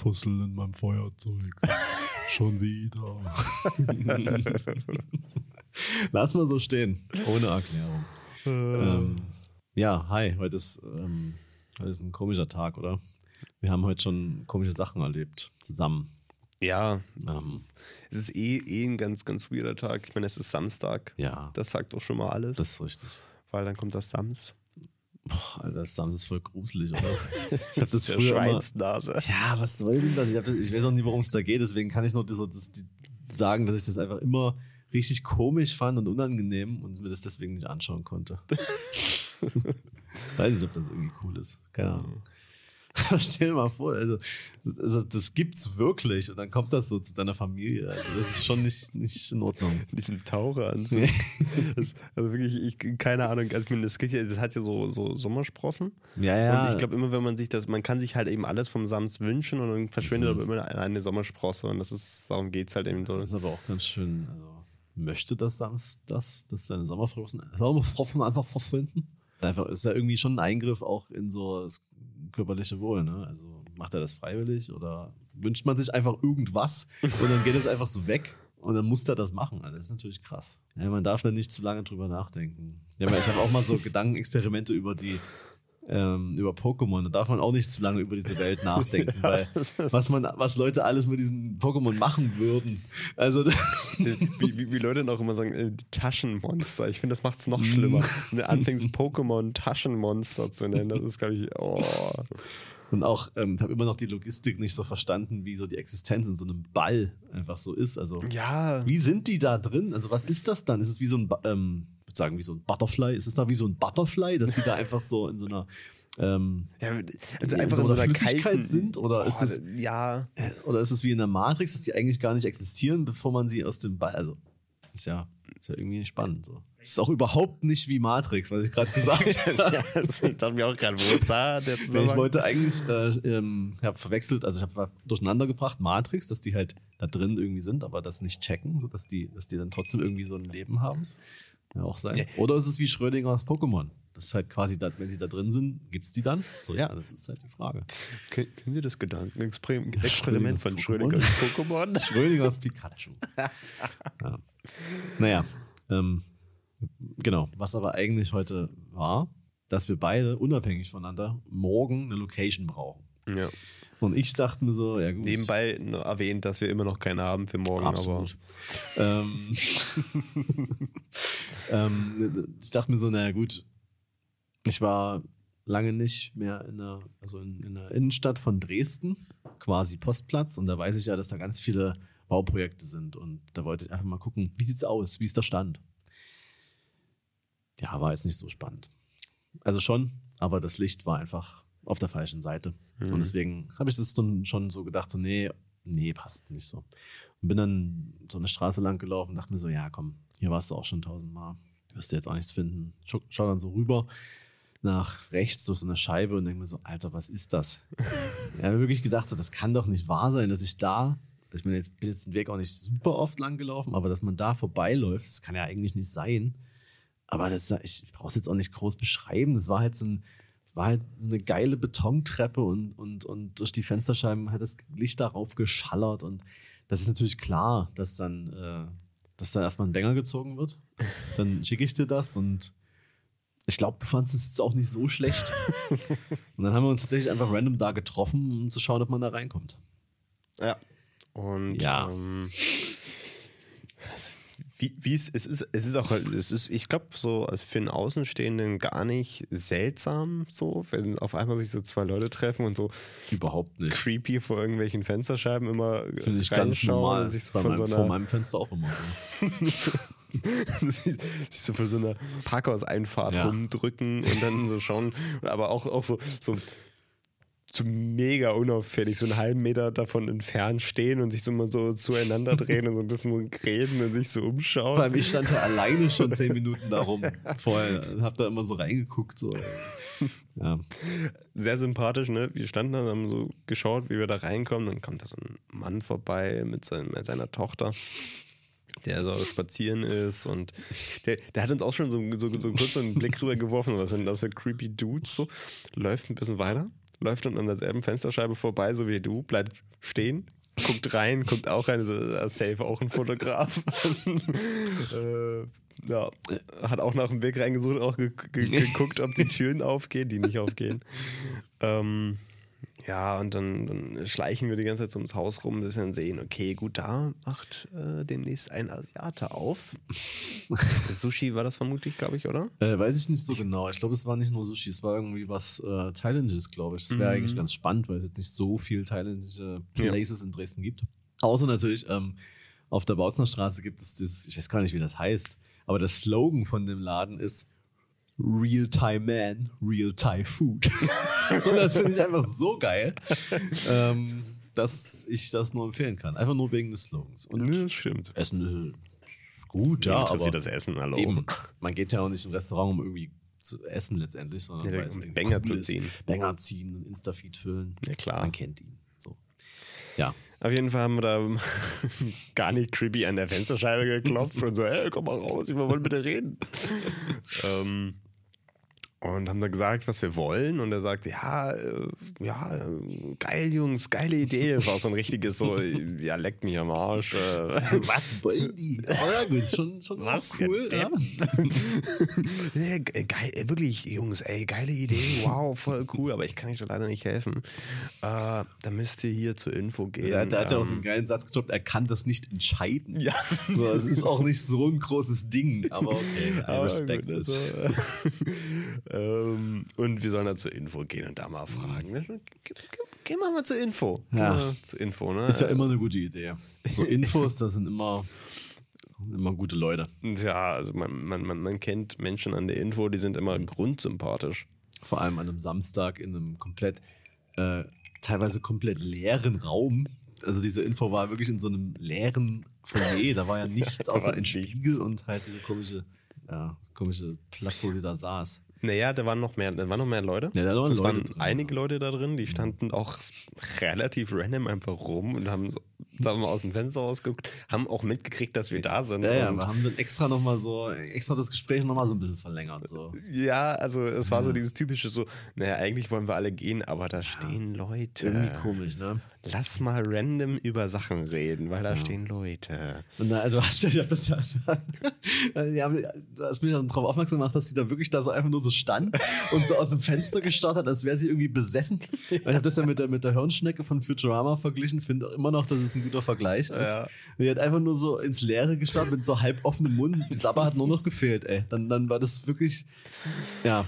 Fussel in meinem Feuerzeug. Schon wieder. Lass mal so stehen. Ohne Erklärung. ähm, ja, hi. Heute ist, ähm, heute ist ein komischer Tag, oder? Wir haben heute schon komische Sachen erlebt. Zusammen. Ja, Ähm, es ist eh, eh ein ganz, ganz weirder Tag. Ich meine, es ist Samstag. ja, Das sagt doch schon mal alles. das ist richtig. weil dann kommt das Sams. Boah, Alter, das Sams ist voll gruselig, oder? Ich habe das Der früher immer, Schweinsnase. Ja, was soll denn das? Ich, hab das? ich weiß auch nie, worum es da geht, deswegen kann ich nur das, das, die, sagen, dass ich das einfach immer richtig komisch fand und unangenehm und mir das deswegen nicht anschauen konnte. weiß nicht, ob das irgendwie cool ist. Keine Ahnung. Stell dir mal vor, also, das, also das gibt's wirklich und dann kommt das so zu deiner Familie. Also das ist schon nicht, nicht in Ordnung. In diesem Taucheranzug. das, also wirklich, ich, keine Ahnung. Also das, das hat ja so, so Sommersprossen. Ja, ja. Und ich glaube immer, wenn man sich das, man kann sich halt eben alles vom Sams wünschen und dann verschwindet Mhm. aber immer eine Sommersprosse und das ist, darum geht es halt eben so. Das ist aber auch ganz schön. Also, möchte das Sams das, dass seine Sommerfrosten, Sommerfrosten einfach verschwinden? Einfach ist ja irgendwie schon ein Eingriff auch in so das körperliche Wohl, ne? Also macht er das freiwillig oder wünscht man sich einfach irgendwas und dann geht es einfach so weg und dann muss er das machen. Also das ist natürlich krass. Ja, man darf da nicht zu lange drüber nachdenken. Ja, ich habe auch mal so Gedankenexperimente über die ähm, über Pokémon. Da darf man auch nicht zu lange über diese Welt nachdenken, weil das ist- was man, was Leute alles mit diesen Pokémon machen würden. Also wie, wie, wie Leute dann auch immer sagen, äh, Taschenmonster. Ich finde, das macht es Mhm. noch schlimmer. Wenn du anfängst, Pokémon Taschenmonster zu nennen, das ist, glaube ich, oh. und auch, ähm, ich habe immer noch die Logistik nicht so verstanden, wie so die Existenz in so einem Ball einfach so ist. Also Ja. wie sind die da drin? Also was ist das dann? Ist es wie so ein, Ba- ähm, würde sagen, wie so ein Butterfly? Ist es da wie so ein Butterfly, dass die da einfach so in so einer ähm, ja also in einfach so in so einer Flüssigkeit kalten, sind? Oder ist Oh, es Ja. oder ist es wie in der Matrix, dass die eigentlich gar nicht existieren, bevor man sie aus dem Ball. Also, ist ja, ist ja irgendwie spannend. So. Ist auch überhaupt nicht wie Matrix, was ich gerade gesagt habe. ja ich dachte mir auch gerade, wo ist da der Nee, ich Zusammenhang? wollte eigentlich, äh, ähm, ich habe verwechselt, also ich habe durcheinander gebracht, Matrix, dass die halt da drin irgendwie sind, aber das nicht checken, sodass die, dass die dann trotzdem irgendwie so ein Leben haben. Ja, auch sein. Ja. Oder ist es wie Schrödingers Pokémon? Das ist halt quasi, da, wenn sie da drin sind, gibt es die dann? So, ja, das ist halt die Frage. Können, können Sie das Gedankenexperiment Experiment von Schrödingers Schrödingers Pokémon? Schrödingers Pikachu. ja. Naja, ähm, genau. Was aber eigentlich heute war, dass wir beide unabhängig voneinander morgen eine Location brauchen. Ja. Und ich dachte mir so, ja gut. Nebenbei erwähnt, dass wir immer noch keine haben für morgen, Absolut. Ähm, ähm, ich dachte mir so, naja gut, ich war lange nicht mehr in der, also in, in der Innenstadt von Dresden, quasi Postplatz, und da weiß ich ja, dass da ganz viele Bauprojekte sind. Und da wollte ich einfach mal gucken, wie sieht's aus, wie ist der Stand? Ja, war jetzt nicht so spannend. Also schon, aber das Licht war einfach auf der falschen Seite. Mhm. Und deswegen habe ich das dann schon so gedacht, so, nee, nee, passt nicht so. Und bin dann so eine Straße lang gelaufen und dachte mir so, ja, komm, hier warst du auch schon tausendmal. Wirst du jetzt auch nichts finden. Schau, schau dann so rüber nach rechts durch so eine Scheibe und denke mir so, Alter, was ist das? ich habe wirklich gedacht, so, das kann doch nicht wahr sein, dass ich da, ich bin jetzt, bin jetzt den Weg auch nicht super oft lang gelaufen, aber dass man da vorbeiläuft, das kann ja eigentlich nicht sein. Aber das, ich, ich brauche es jetzt auch nicht groß beschreiben. Das war halt so ein, es war halt so eine geile Betontreppe und, und, und durch die Fensterscheiben hat das Licht darauf geschallert. Und das ist natürlich klar, dass dann, äh, dass dann erstmal ein Bänger gezogen wird. Dann schicke ich dir das und ich glaube, du fandest es jetzt auch nicht so schlecht. und dann haben wir uns tatsächlich einfach random da getroffen, um zu schauen, ob man da reinkommt. Ja. Und Ja. Ähm, wie, wie es, es ist, es ist auch, es ist, ich glaube, so für einen Außenstehenden gar nicht seltsam, so, wenn auf einmal sich so zwei Leute treffen und so Überhaupt nicht. creepy vor irgendwelchen Fensterscheiben immer Finde ich ganz normal. und sich so von meinem, so vor einer, meinem Fenster auch immer so. sich so von so einer Parkhauseinfahrt Ja. rumdrücken und dann so schauen, aber auch, auch so, so, so mega unauffällig, so einen halben Meter davon entfernt stehen und sich so mal so zueinander drehen und so ein bisschen reden und sich so umschauen. Vor allem, ich stand da alleine schon zehn Minuten da rum vorher. Hab da immer so reingeguckt. So. Ja. sehr sympathisch, ne? Wir standen da, haben so geschaut, wie wir da reinkommen. Dann kommt da so ein Mann vorbei mit, seinem, mit seiner Tochter, der so spazieren ist und der, der hat uns auch schon so, so, so kurz so einen Blick rüber geworfen, was sind das für creepy Dudes so. Läuft ein bisschen weiter, läuft dann an derselben Fensterscheibe vorbei, so wie du, bleibt stehen, guckt rein, guckt auch rein, so, äh, safe auch ein Fotograf. äh, ja, hat auch nach dem Weg reingesucht, auch ge ge geguckt, ob die Türen aufgehen, die nicht aufgehen. Ähm, ja, und dann, dann schleichen wir die ganze Zeit so ums Haus rum, bis wir dann sehen, okay, gut, da macht äh, demnächst ein Asiate auf. Sushi war das vermutlich, glaube ich, oder? Äh, weiß ich nicht so genau. Ich glaube, es war nicht nur Sushi, es war irgendwie was äh, Thailändisches, glaube ich. Das wäre Mhm. eigentlich ganz spannend, weil es jetzt nicht so viel thailändische Ja. Places in Dresden gibt. Außer natürlich, ähm, auf der Bautzner Straße gibt es dieses, ich weiß gar nicht, wie das heißt, aber der Slogan von dem Laden ist Real Thai Man, Real Thai Food. Und das finde ich einfach so geil, ähm, dass ich das nur empfehlen kann. Einfach nur wegen des Slogans. Und das stimmt. Essen ist gut, Ja, ja, interessiert das Essen, hallo. Eben. Man geht ja auch nicht in ein Restaurant, um irgendwie zu essen letztendlich, sondern Ja, um Banger cool zu ist. ziehen. Banger ziehen, einen Insta-Feed füllen. Ja, klar. Man kennt ihn. So. Ja. Auf jeden Fall haben wir da gar nicht creepy an der Fensterscheibe geklopft und so, hey, komm mal raus, wir wollen mit dir reden. ähm, und haben dann gesagt, was wir wollen. Und er sagt, ja, äh, ja, geil, Jungs, geile Idee. Das war auch so ein richtiges so, ja, leckt mich am Arsch. Äh, Was wollen die? Oh ja, gut, schon, schon Was cool. Ja. ja, ge- geil, äh, wirklich, Jungs, ey, geile Idee, wow, voll cool, aber ich kann euch doch leider nicht helfen. Äh, da müsst ihr hier zur Info gehen. Der, der hat ja auch ähm, den geilen Satz gedroppt, er kann das nicht entscheiden. Ja. So, es ist auch nicht so ein großes Ding, aber okay, I Aber respect gut, it. also, ähm, und wir sollen da zur Info gehen und da mal fragen. Geh, geh- geh mal mal zur Info. Geh Ja. mal zur Info, ne? Ist ja immer eine gute Idee. So Infos, das sind immer, immer gute Leute. Ja, also man, man, man, man kennt Menschen an der Info, die sind immer grundsympathisch. Vor allem an einem Samstag in einem komplett, äh, teilweise komplett leeren Raum. Also diese Info war wirklich in so einem leeren Foyer. Da war ja nichts außer ein. Spiegel und halt diese komische, ja, komische Platz, wo sie da saß. Naja, da waren noch mehr, da waren noch mehr Leute. Ja, da waren es Leute waren drin, einige ja. Leute da drin, die standen auch relativ random einfach rum und haben so, sagen wir mal, aus dem Fenster rausgeguckt, haben auch mitgekriegt, dass wir da sind. Ja, ja, wir haben dann extra nochmal so, extra das Gespräch nochmal so ein bisschen verlängert. So. ja, also es war so Ja. dieses typische so, naja, eigentlich wollen wir alle gehen, aber da stehen Leute. Irgendwie komisch, ne? Lass mal random über Sachen reden, weil da stehen Leute. Und da, du hast ja, ich hab das ja, haben, du hast mich dann darauf aufmerksam gemacht, dass sie da wirklich da so einfach nur so stand und so aus dem Fenster gestarrt hat, als wäre sie irgendwie besessen. Ich habe das ja mit der, mit der Hirnschnecke von Futurama verglichen, finde immer noch, dass es ein guter Vergleich ist. Ja. Und Die hat einfach nur so ins Leere gestarrt mit so halb offenem Mund. Die Sabber hat nur noch gefehlt, ey. Dann, dann war das wirklich, ja.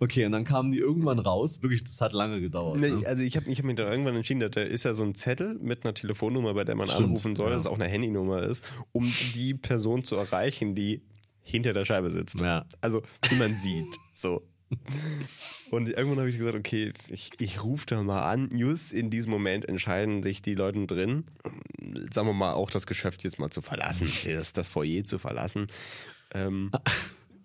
Okay, und dann kamen die irgendwann raus. Wirklich, das hat lange gedauert. Nee, ne? also ich habe ich hab mich dann irgendwann entschieden, dass da ist ja so ein Zettel mit einer Telefonnummer, bei der man Stimmt, anrufen soll, ja. das auch eine Handynummer ist, um die Person zu erreichen, die hinter der Scheibe sitzt. Ja. Also, die man sieht. So. Und irgendwann habe ich gesagt, okay, ich, ich rufe da mal an. Just in diesem Moment entscheiden sich die Leute drin, sagen wir mal, auch das Geschäft jetzt mal zu verlassen, das, das Foyer zu verlassen. Ähm,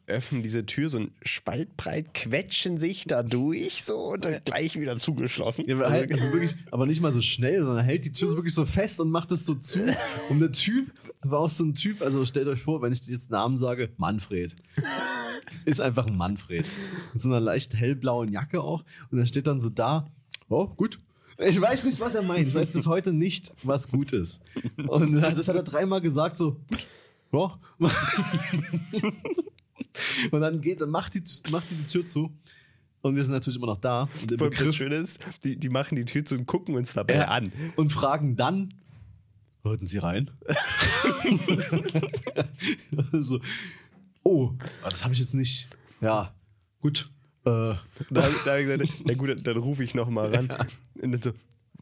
öffnen diese Tür so ein Spaltbreit, quetschen sich da durch so und dann gleich wieder zugeschlossen. Ja, aber, halt, also wirklich, aber nicht mal so schnell, sondern hält die Tür so wirklich so fest und macht das so zu. Und der Typ, war auch so ein Typ, also stellt euch vor, wenn ich jetzt Namen sage, Manfred. Ist einfach ein Manfred. Mit so einer leicht hellblauen Jacke auch. Und er steht dann so da. Oh, gut. Ich weiß nicht, was er meint. Ich weiß bis heute nicht, was gut ist. Und das hat er dreimal gesagt, so, ja. Und dann geht und macht die, macht die, die Tür zu. Und wir sind natürlich immer noch da. Und Voll das Begriff- Schöne ist, die, die machen die Tür zu und gucken uns dabei Ja. an. und fragen dann, wollten Sie rein? so, oh, ah, das habe ich jetzt nicht. Ja, gut. Äh, Da, ich gesagt, na gut, dann, dann rufe ich noch mal ran. Und dann so,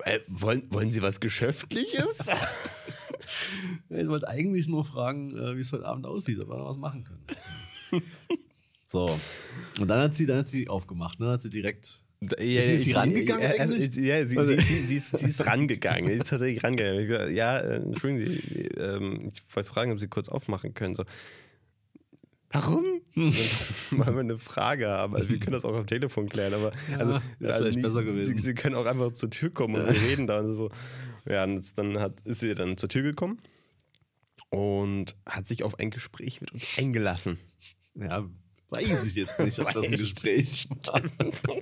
äh, wollen, wollen Sie was Geschäftliches? ich wollte eigentlich nur fragen, äh, wie es heute Abend aussieht, ob wir was machen können. so. Und dann hat sie, dann hat sie aufgemacht, ne? Hat sie direkt. Ja, Ist sie rangegangen ja, eigentlich? Ja, sie, Also- sie, sie, sie, ist, sie ist rangegangen. Sie ist tatsächlich rangegangen. Ja, äh, Entschuldigen Sie, ähm, ich wollte fragen, ob Sie kurz aufmachen können. So, warum? Weil wir eine Frage haben. Also wir können das auch am Telefon klären, aber Ja, also, also vielleicht besser gewesen. Sie, sie können auch einfach zur Tür kommen und wir reden da und so. Ja, und dann hat, ist sie dann zur Tür gekommen und hat sich auf ein Gespräch mit uns eingelassen. Ja, weiß ich jetzt nicht, ob das ein Gespräch war.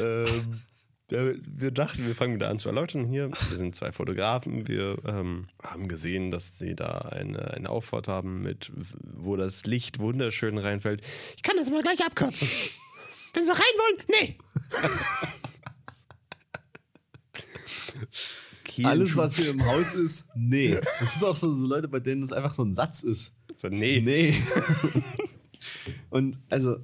ähm, wir dachten, wir fangen wieder an zu erläutern hier. Wir sind zwei Fotografen. Wir ähm, haben gesehen, dass sie da eine, eine Auffahrt haben, mit, wo das Licht wunderschön reinfällt. Ich kann das mal gleich abkürzen. Wenn sie rein wollen, nee. Alles, was hier im Haus ist, nee. Das ist auch so, so Leute, bei denen das einfach so ein Satz ist. So, nee. Nee. Und also,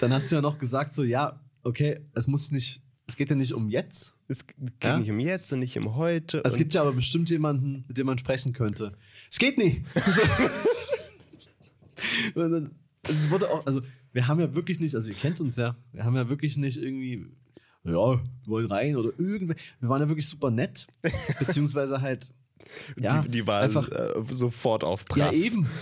dann hast du ja noch gesagt, so, ja, okay, es muss nicht, es geht ja nicht um jetzt. Es geht Ja? nicht um jetzt und nicht um heute. Es gibt ja aber bestimmt jemanden, mit dem man sprechen könnte. Es geht nicht. Dann, es wurde auch, also wir haben ja wirklich nicht, also ihr kennt uns ja, wir haben ja wirklich nicht irgendwie, ja, wir wollen rein oder irgendwer. Wir waren ja wirklich super nett, beziehungsweise halt, ja, die, die war einfach, äh, sofort auf ja Prass. eben.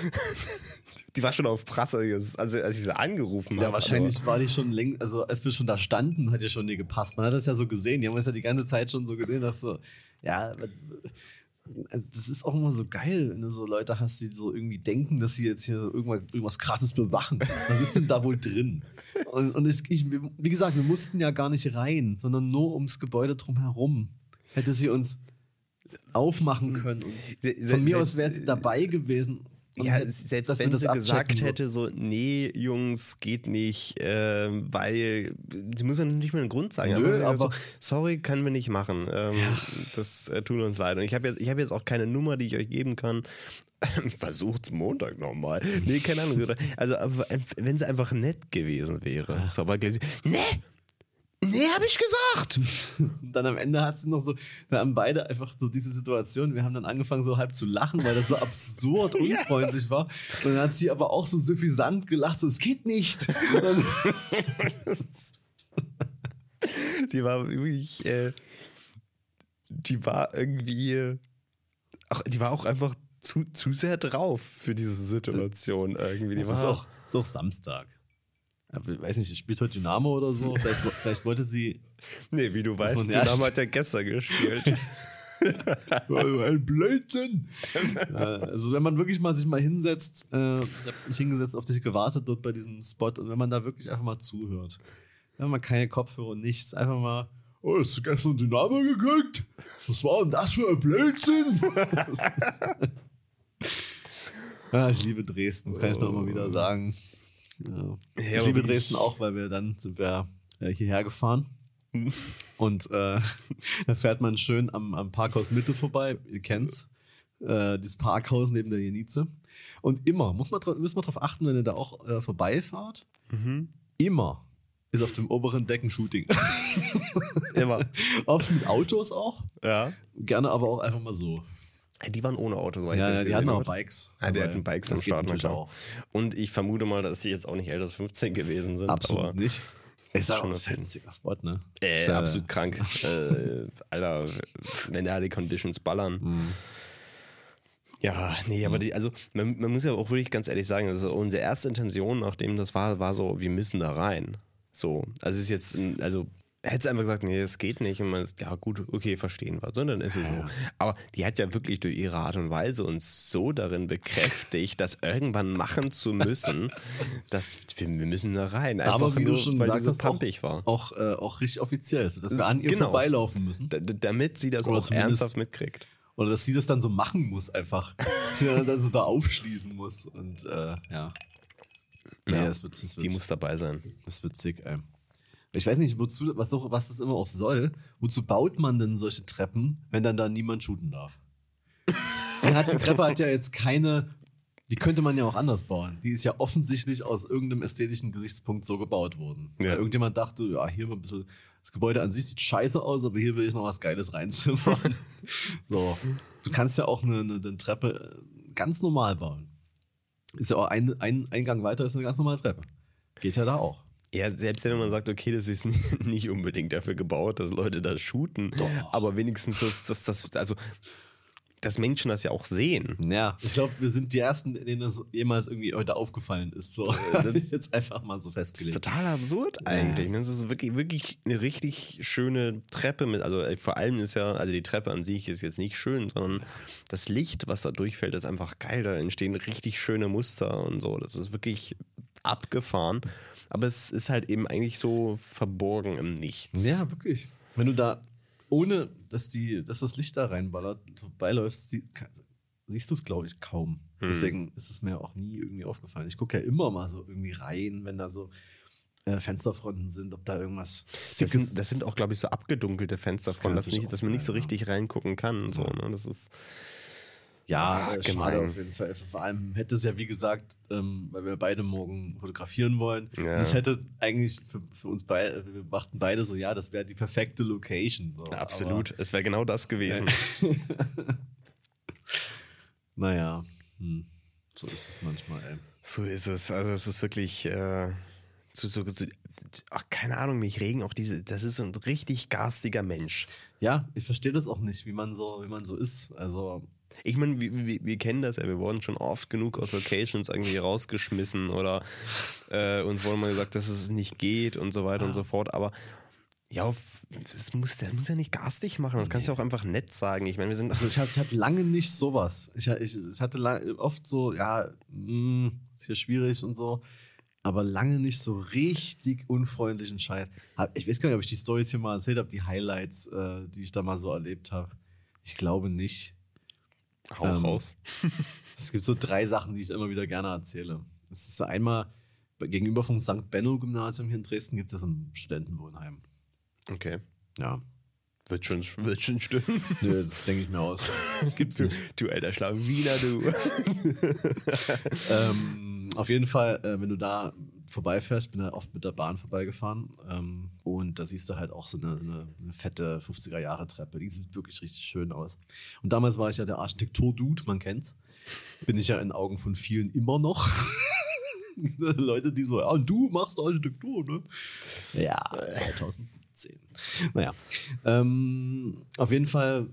Die war schon auf Prass, als, als ich sie angerufen habe. Ja, wahrscheinlich war die schon längst, also als wir schon da standen, hat die schon nie gepasst. Man hat das ja so gesehen, die haben uns ja die ganze Zeit schon so gesehen, dass so, ja, das ist auch immer so geil, wenn du so Leute hast, die so irgendwie denken, dass sie jetzt hier irgendwas, irgendwas krasses bewachen. Was ist denn da wohl drin? Und, und es, ich, wie gesagt, wir mussten ja gar nicht rein, sondern nur ums Gebäude drumherum. Hätte sie uns aufmachen können. Von mir aus wäre sie dabei gewesen. Ja, selbst dass wenn das sie gesagt so. hätte, so, nee, Jungs, geht nicht, ähm, weil sie muss ja nicht mal einen Grund sagen. Nö, aber, so, aber- sorry, können wir nicht machen. Ähm, Das äh, tut uns leid. Und ich habe jetzt, ich hab jetzt auch keine Nummer, die ich euch geben kann. Versucht's Montag nochmal. Nee, keine Ahnung. Also, äh, wenn sie einfach nett gewesen wäre. So, aber gleich, nee, habe ich gesagt. Und dann am Ende hat sie noch so, da haben beide einfach so diese Situation, wir haben dann angefangen so halb zu lachen, weil das so absurd unfreundlich war. Und dann hat sie aber auch so suffisant gelacht, so, es geht nicht. Die war wirklich, äh, die war irgendwie, ach, die war auch einfach zu, zu sehr drauf für diese Situation irgendwie. Die das war ist auch, ist auch Samstag. Weiß nicht, sie spielt heute Dynamo oder so. Vielleicht, vielleicht wollte sie. Nee, wie du weißt, st- hat ja gestern gespielt. Ein Blödsinn! Also, wenn man wirklich mal sich mal hinsetzt, äh, ich habe mich hingesetzt, auf dich gewartet dort bei diesem Spot und wenn man da wirklich einfach mal zuhört, wenn man keine Kopfhörer und nichts, einfach mal. Oh, hast du gestern Dynamo geguckt? Was war denn das für ein Blödsinn? ja, ich liebe Dresden, das kann ich noch mal wieder sagen. Ja. Ich liebe Dresden auch, weil wir dann sind wir äh, hierher gefahren. Und äh, da fährt man schön am, am Parkhaus Mitte vorbei, ihr kennt's. Äh, dieses Parkhaus neben der Jenize. Und immer, muss man, müssen wir darauf achten, wenn ihr da auch äh, vorbeifahrt, Mhm. immer ist auf dem oberen Deck ein Shooting. Immer. Oft mit Autos auch, Ja. gerne aber auch einfach mal so. Die waren ohne Auto, soweit Ja, ich ja, die hatten auch. Bikes. Ah, die hatten Bikes am Start, na natürlich klar. Und ich vermute mal, dass die jetzt auch nicht älter als 15 gewesen sind. Absolut aber, nicht. Ist schon schon okay. ein witziger Spot, ne? Äh, Ist, äh, absolut krank. äh, Alter, wenn da die Conditions ballern. Mhm. Ja, nee, aber die, also man, man muss ja auch wirklich ganz ehrlich sagen, also unsere erste Intention, nachdem das war, war so, wir müssen da rein. So, also es ist jetzt, also hätte es einfach gesagt, nee, das geht nicht. Und man ist, ja gut, okay, verstehen wir. Sondern ist es so. Aber die hat ja wirklich durch ihre Art und Weise uns so darin bekräftigt, das irgendwann machen zu müssen, dass wir, wir müssen da rein. Einfach Aber wie du nur, schon weil die so pumpig war. auch, äh, auch richtig offiziell, dass wir an ihr Genau. vorbeilaufen müssen. D damit sie das Oder auch ernsthaft mitkriegt. Oder dass sie das dann so machen muss, einfach. dass sie dann so da aufschließen muss. Und äh, ja. Nee, Ja, das wird, das Die wird, muss dabei sein. das wird sick, ey. Ich weiß nicht, wozu, was, auch, was das immer auch soll. Wozu baut man denn solche Treppen, wenn dann da niemand shooten darf? Die, hat, die Treppe hat ja jetzt keine. Die könnte man ja auch anders bauen. Die ist ja offensichtlich aus irgendeinem ästhetischen Gesichtspunkt so gebaut worden. Ja. Weil irgendjemand dachte, ja, hier mal ein bisschen. Das Gebäude an sich sieht scheiße aus, aber hier will ich noch was Geiles reinzimmern. so. Du kannst ja auch eine, eine, eine Treppe äh, ganz normal bauen. Ist ja auch ein, ein Eingang weiter, ist eine ganz normale Treppe. Geht ja da auch. Ja, selbst wenn man sagt, okay, das ist nicht, unbedingt dafür gebaut, dass Leute da shooten, Doch. aber wenigstens, dass das, das, also, dass Menschen das ja auch sehen. Ja, ich glaube, wir sind die Ersten, denen das jemals irgendwie heute aufgefallen ist. So habe ich jetzt einfach mal so Das ist festgelegt. total absurd eigentlich. ne? Das ist wirklich, wirklich eine richtig schöne Treppe mit, also äh, vor allem ist ja, also die Treppe an sich ist jetzt nicht schön, sondern das Licht, was da durchfällt, ist einfach geil. Da entstehen richtig schöne Muster und so. Das ist wirklich abgefahren. Aber es ist halt eben eigentlich so verborgen im Nichts. Ja, wirklich. Wenn du da, ohne dass, die, dass das Licht da reinballert, vorbeiläufst, sie, siehst du es, glaube ich, kaum. Hm. Deswegen ist es mir auch nie irgendwie aufgefallen. Ich gucke ja immer mal so irgendwie rein, wenn da so äh, Fensterfronten sind, ob da irgendwas. Das sind, das sind auch, glaube ich, so abgedunkelte Fenster Das dass, nicht, dass man nicht so richtig reingucken kann. So, ne? Das ist. Ja, Ah, äh, schade gemein. auf jeden Fall. Vor allem hätte es ja, wie gesagt, ähm, weil wir beide morgen fotografieren wollen, Ja. das hätte eigentlich für, für uns beide, wir dachten beide so, ja, das wäre die perfekte Location. So. Absolut. es wäre genau das gewesen. Aber, naja, hm, so ist es manchmal, ey. So ist es. Also es ist wirklich. Äh, so, so, so, ach, keine Ahnung, mich regen auch diese. Das ist so ein richtig garstiger Mensch. Ja, ich verstehe das auch nicht, wie man so, wie man so ist. Also, Ich meine, wir, wir, wir kennen das ja, wir wurden schon oft genug aus Locations irgendwie rausgeschmissen oder äh, uns wurde mal gesagt, dass es nicht geht und so weiter und so fort. Aber ja, das muss, das muss ja nicht garstig machen, das kannst du ja auch einfach nett sagen. Ich meine, wir sind. also ich hatte ich hatte lange nicht sowas. Ich, ich, ich hatte lang, oft so, ja, hm, ist hier schwierig und so. Aber lange nicht so richtig unfreundlichen Scheiß. Ich weiß gar nicht, ob ich die Story jetzt hier mal erzählt habe, die Highlights, äh, die ich da mal so erlebt habe. Ich glaube nicht. Hau ähm, raus. Es gibt so drei Sachen, die ich immer wieder gerne erzähle. Das ist einmal gegenüber vom St. Benno Gymnasium hier in Dresden gibt es ein Studentenwohnheim. Okay. Ja. Wird schon, wird schon stimmen. Nö, das denke ich mir aus. Gibt's nicht. Du alter Schlawiner, du. ähm, auf jeden Fall, äh, wenn du da vorbeifährst, bin ja oft mit der Bahn vorbeigefahren ähm, und da siehst du halt auch so eine, eine, eine fette 50er-Jahre-Treppe. Die sieht wirklich richtig schön aus. Und damals war ich ja der Architektur-Dude, man kennt's. Bin ich ja in Augen von vielen immer noch. Leute, die so, ja, und du machst Architektur, ne? Ja, 2017. Naja. Ähm, auf jeden Fall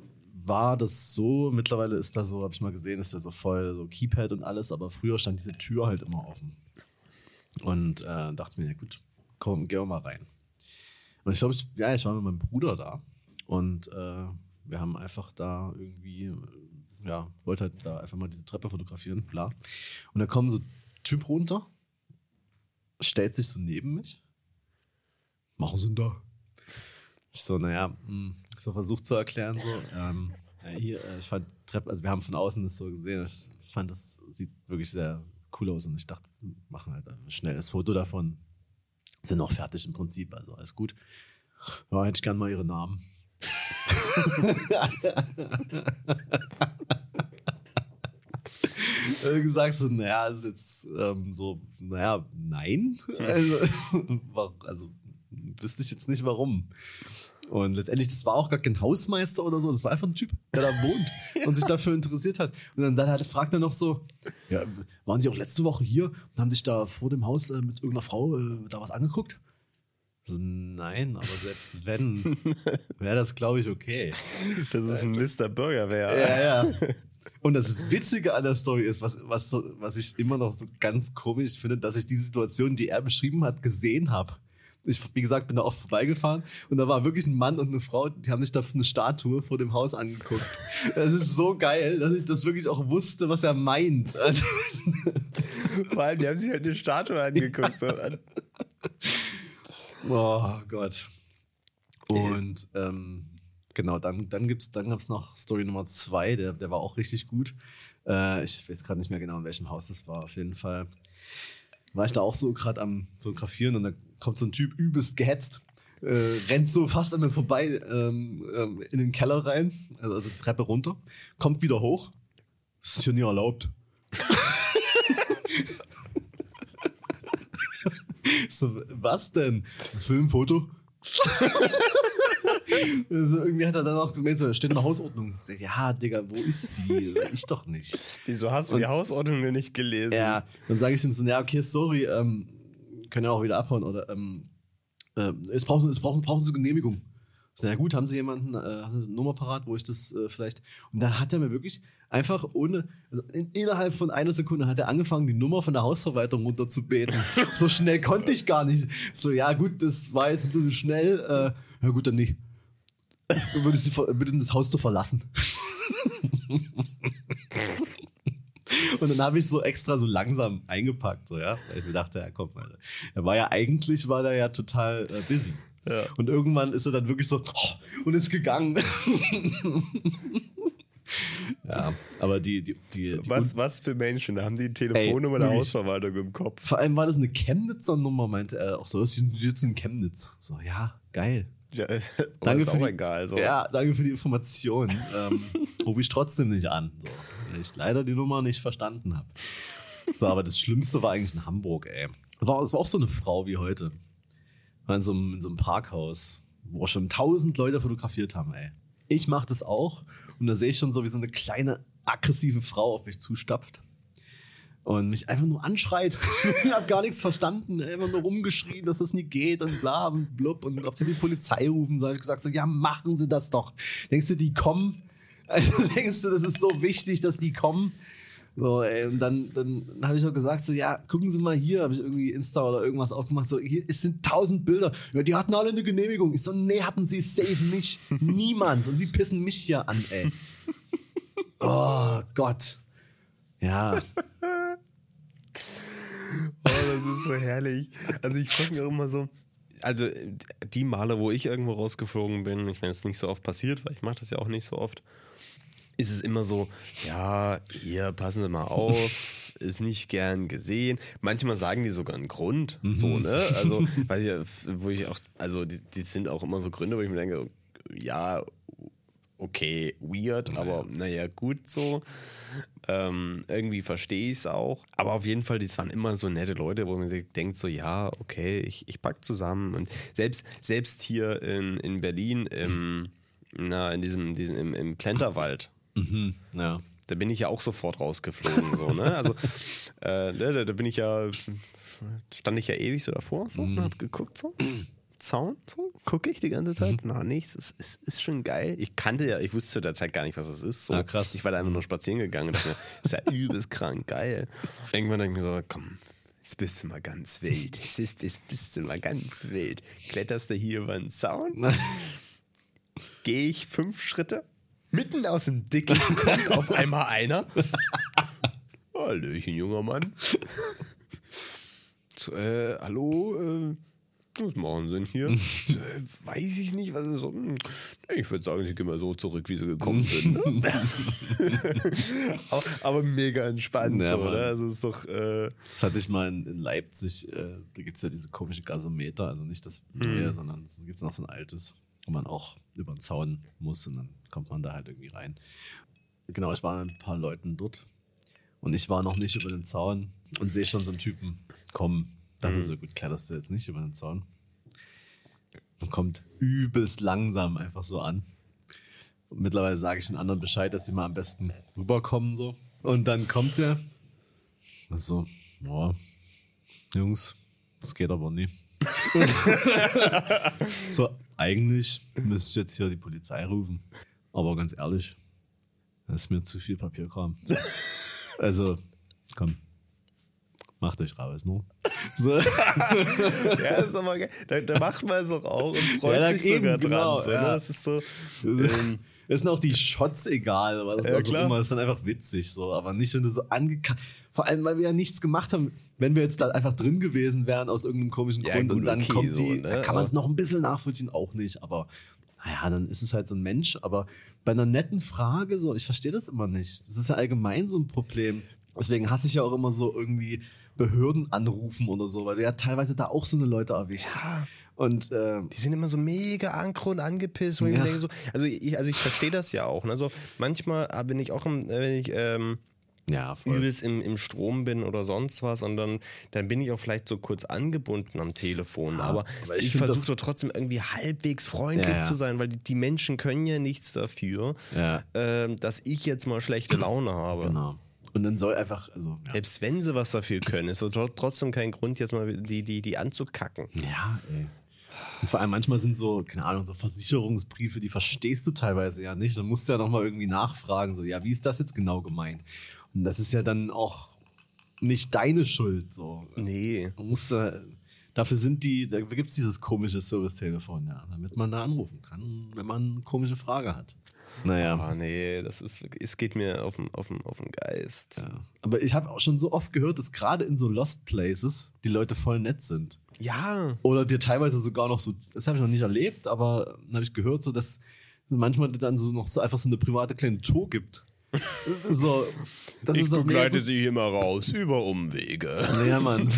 war das so, mittlerweile ist da so, habe ich mal gesehen, ist da so voll so Keypad und alles, aber früher stand diese Tür halt immer offen. Und äh, dachte mir, ja gut, komm, gehen wir mal rein. Und ich glaube, ich, ja, ich war mit meinem Bruder da und äh, wir haben einfach da irgendwie, äh, ja, wollte halt da einfach mal diese Treppe fotografieren, bla. Und da kommt so ein Typ runter, stellt sich so neben mich. Machen Sie denn da? Ich so, naja, hm, so versucht zu erklären, so, ähm, ja, hier, äh, ich fand Treppe, also wir haben von außen das so gesehen, ich fand, das sieht wirklich sehr cool aus und ich dachte, machen halt ein schnelles Foto davon. Sind auch fertig im Prinzip, also alles gut. Ja, hätte ich gern mal ihre Namen. Äh, gesagt so, naja, ist jetzt ähm, so, naja, nein. Also, also wüsste ich jetzt nicht warum. Und letztendlich, das war auch gar kein Hausmeister oder so, das war einfach ein Typ, der da wohnt und sich dafür interessiert hat. Und dann, dann hat, fragt er noch so, ja, waren Sie auch letzte Woche hier und haben sich da vor dem Haus äh, mit irgendeiner Frau äh, da was angeguckt? So, nein, aber selbst wenn, wäre das, glaube ich, okay. Das ist ein Mr. Bürgerwehr. Ja, ja. Und das Witzige an der Story ist, was, was, was ich immer noch so ganz komisch finde, dass ich die Situation, die er beschrieben hat, gesehen habe. Ich, wie gesagt, bin da oft vorbeigefahren und da war wirklich ein Mann und eine Frau, die haben sich da eine Statue vor dem Haus angeguckt. Das ist so geil, dass ich das wirklich auch wusste, was er meint. Vor allem, die haben sich halt eine Statue angeguckt. So. Oh Gott. Und ähm, genau, dann, dann, gab es noch Story Nummer zwei, der, der war auch richtig gut. Äh, ich weiß gerade nicht mehr genau, in welchem Haus das war. Auf jeden Fall war ich da auch so gerade am Fotografieren und da kommt so ein Typ übelst gehetzt. Äh, rennt so fast an mir vorbei ähm, ähm, in den Keller rein, also, also Treppe runter, kommt wieder hoch. Das ist hier nie erlaubt. So, was denn? Filmfoto? also irgendwie hat er dann auch gemeint, so, da steht eine Hausordnung. Ich ja, Digga, wo ist die? Ich doch nicht. Wieso hast du die Hausordnung denn nicht gelesen? Ja, dann sage ich ihm so, ja, okay, sorry, ähm, können ja auch wieder abhauen oder ähm, äh, es brauchen, es brauchen, brauchen Sie Genehmigung. So, na gut, haben Sie jemanden, äh, haben Sie eine Nummer parat, wo ich das äh, vielleicht. Und dann hat er mir wirklich einfach ohne, also in, innerhalb von einer Sekunde hat er angefangen, die Nummer von der Hausverwaltung runterzubeten. so schnell konnte ich gar nicht. So, ja, gut, das war jetzt ein bisschen schnell. Äh, ja, gut, dann nicht. Dann würde ich Sie ver- bitten, das Haus zu verlassen. Und dann habe ich so extra so langsam eingepackt, so, ja. Weil ich mir dachte, ja, komm, Alter. Er war ja eigentlich, war der ja total äh, busy. Ja. Und irgendwann ist er dann wirklich so oh, und ist gegangen. ja, aber die, die, die, die Was, was für Menschen? Da haben die Telefonnummer der. Hausverwaltung im Kopf. vor allem war das eine Chemnitzer Nummer, meinte er auch so, sie sitzen in Chemnitz. So, ja, geil. Ja, Danke ist für auch die, egal. So. Ja, danke für die Information. ähm, rufe ich trotzdem nicht an, so, weil ich leider die Nummer nicht verstanden habe. So, aber das Schlimmste war eigentlich in Hamburg, ey. Es war auch so eine Frau wie heute. War in so einem, in so einem Parkhaus, wo schon tausend Leute fotografiert haben, ey. Ich mache das auch und da sehe ich schon so, wie so eine kleine aggressive Frau auf mich zustapft und mich einfach nur anschreit. ich habe gar nichts verstanden, einfach nur rumgeschrien, dass das nie geht und bla und blub und ob sie die Polizei rufen soll. Ich gesagt so, ja, machen Sie das doch. Denkst du, die kommen? Also denkst du, das ist so wichtig, dass die kommen? So, ey, und dann, dann habe ich auch gesagt, so, ja, gucken Sie mal hier, habe ich irgendwie Insta oder irgendwas aufgemacht, so, hier, es sind tausend Bilder. Ja, die hatten alle eine Genehmigung. Ich so, nee, hatten sie safe nicht. Niemand. Und die pissen mich hier an, ey. Oh Gott. Ja, Oh, das ist so herrlich. Also ich frage mich auch immer so, also die Male, wo ich irgendwo rausgeflogen bin, ich meine, es ist nicht so oft passiert, weil ich mache das ja auch nicht so oft, ist es immer so, ja, hier, passen Sie mal auf, ist nicht gern gesehen. Manchmal sagen die sogar einen Grund, so, ne? Also, weil ich, wo ich auch, also die, die sind auch immer so Gründe, wo ich mir denke, ja, okay, weird, aber naja, gut so. Ähm, irgendwie verstehe ich es auch. Aber auf jeden Fall, das waren immer so nette Leute, wo man sich denkt, so, ja, okay, ich, ich pack zusammen. Und selbst, selbst hier in, in Berlin, im, na, in diesem, diesem im, im Plenterwald, mhm. ja. da bin ich ja auch sofort rausgeflogen. So, ne? Also, äh, ne, da, da bin ich ja, stand ich ja ewig so davor, so, und hab geguckt, so. Zaun, so, gucke ich die ganze Zeit. Na, nichts, es ist, ist schon geil. Ich kannte ja, ich wusste zu der Zeit gar nicht, was es ist. So. Ah, krass. Ich war da einfach nur spazieren gegangen und dachte mir, ist ja übelst krank, geil. Irgendwann denke ich mir so, komm, jetzt bist du mal ganz wild. Jetzt bist, bist, bist du mal ganz wild. Kletterst du hier über den Zaun, gehe ich fünf Schritte, mitten aus dem Dickicht kommt auf einmal einer. Hallöchen, junger Mann. So, äh, hallo, äh, was machen Sie denn hier? So, äh, weiß ich nicht, was ist so. Hm, Ich würde sagen, Sie gehen mal so zurück, wie Sie gekommen sind. Ne? aber, aber mega entspannt, Ja, so, oder? Also ist doch. Äh, Das hatte ich mal in, in Leipzig, äh, da gibt es ja diese komische Gasometer, also nicht das neue, sondern es gibt noch so ein altes, wo man auch über den Zaun muss und dann kommt man da halt irgendwie rein. Genau, ich war mit ein paar Leuten dort und ich war noch nicht über den Zaun und sehe schon so einen Typen kommen. Dachte so, gut, kletterst du jetzt nicht über den Zaun. Und kommt übelst langsam einfach so an. Und mittlerweile sage ich den anderen Bescheid, dass sie mal am besten rüberkommen so. Und dann kommt der also, ja, Jungs, das geht aber nie. so, eigentlich müsste ich jetzt hier die Polizei rufen. Aber ganz ehrlich, das ist mir zu viel Papierkram. Also, komm, macht euch raus, ne? So. ja, ist aber geil. Da, da macht man es doch auch und freut Ja, sich sogar eben, dran. genau, so, ja. ne? Das ist so. Ähm, Es sind auch die Shots egal, aber das Ja, ist immer, das ist dann einfach witzig so, aber nicht, wenn du so angekackt, vor allem, weil wir ja nichts gemacht haben, wenn wir jetzt da einfach drin gewesen wären aus irgendeinem komischen Ja, Grund gut, und dann okay, kommt so, die, ne, da kann man es noch ein bisschen nachvollziehen, auch nicht, aber naja, dann ist es halt so ein Mensch, aber bei einer netten Frage so, ich verstehe das immer nicht, das ist ja allgemein so ein Problem, deswegen hasse ich ja auch immer so irgendwie Behörden anrufen oder so, weil du ja teilweise da auch so eine Leute erwischst. Ja. Und ähm, Die sind immer so mega ankro und angepisst. ich Ja. denke so, also ich, also ich verstehe das ja auch. Ne? Also manchmal bin ich auch, im, wenn ich ähm, ja, voll. übelst im, im Strom bin oder sonst was und dann, dann bin ich auch vielleicht so kurz angebunden am Telefon. Ja, aber, aber ich ich, versuche so trotzdem irgendwie halbwegs freundlich Ja, zu sein, weil die, die Menschen können ja nichts dafür, ähm, dass ich jetzt mal schlechte Laune habe. Genau. Und dann soll einfach, also, ja. Selbst wenn sie was dafür können, ist trotzdem kein Grund, jetzt mal die, die, die anzukacken. Ja, ey. Und vor allem manchmal sind so, keine Ahnung, so Versicherungsbriefe, die verstehst du teilweise ja nicht. Dann musst du ja nochmal irgendwie nachfragen, so, ja, wie ist das jetzt genau gemeint? Und das ist ja dann auch nicht deine Schuld, so. Nee. Man muss da, dafür sind die, da gibt es dieses komische Servicetelefon, ja, damit man da anrufen kann, wenn man eine komische Frage hat. Naja. Ah, nee, das ist es geht mir auf den, auf den, auf den Geist. Ja. Aber ich habe auch schon so oft gehört, dass gerade in so Lost Places die Leute voll nett sind. Ja. Oder dir teilweise sogar noch so, das habe ich noch nicht erlebt, aber habe ich gehört, so dass manchmal dann so noch so einfach so eine private kleine Tour gibt. Das ist so, das ich ist doch mega begleite sie hier mal raus über Umwege. Naja, Mann.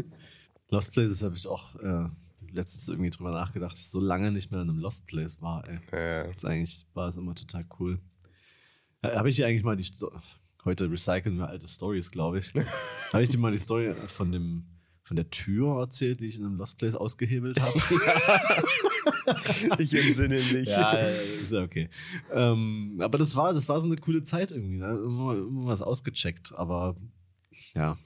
Lost Places habe ich auch äh, letztens irgendwie drüber nachgedacht, dass ich so lange nicht mehr in einem Lost Place war. Ey. Ja. Das eigentlich war es immer total cool. Habe ich dir eigentlich mal die Sto heute recyceln wir alte Stories, glaube ich. Habe ich dir mal die Story von dem von der Tür erzählt, die ich in einem Lost Place ausgehebelt habe? Ich entsinne mich. ja, ist ja okay. Ähm, aber das war, das war so eine coole Zeit irgendwie. Ne? Immer, immer was ausgecheckt. Aber ja,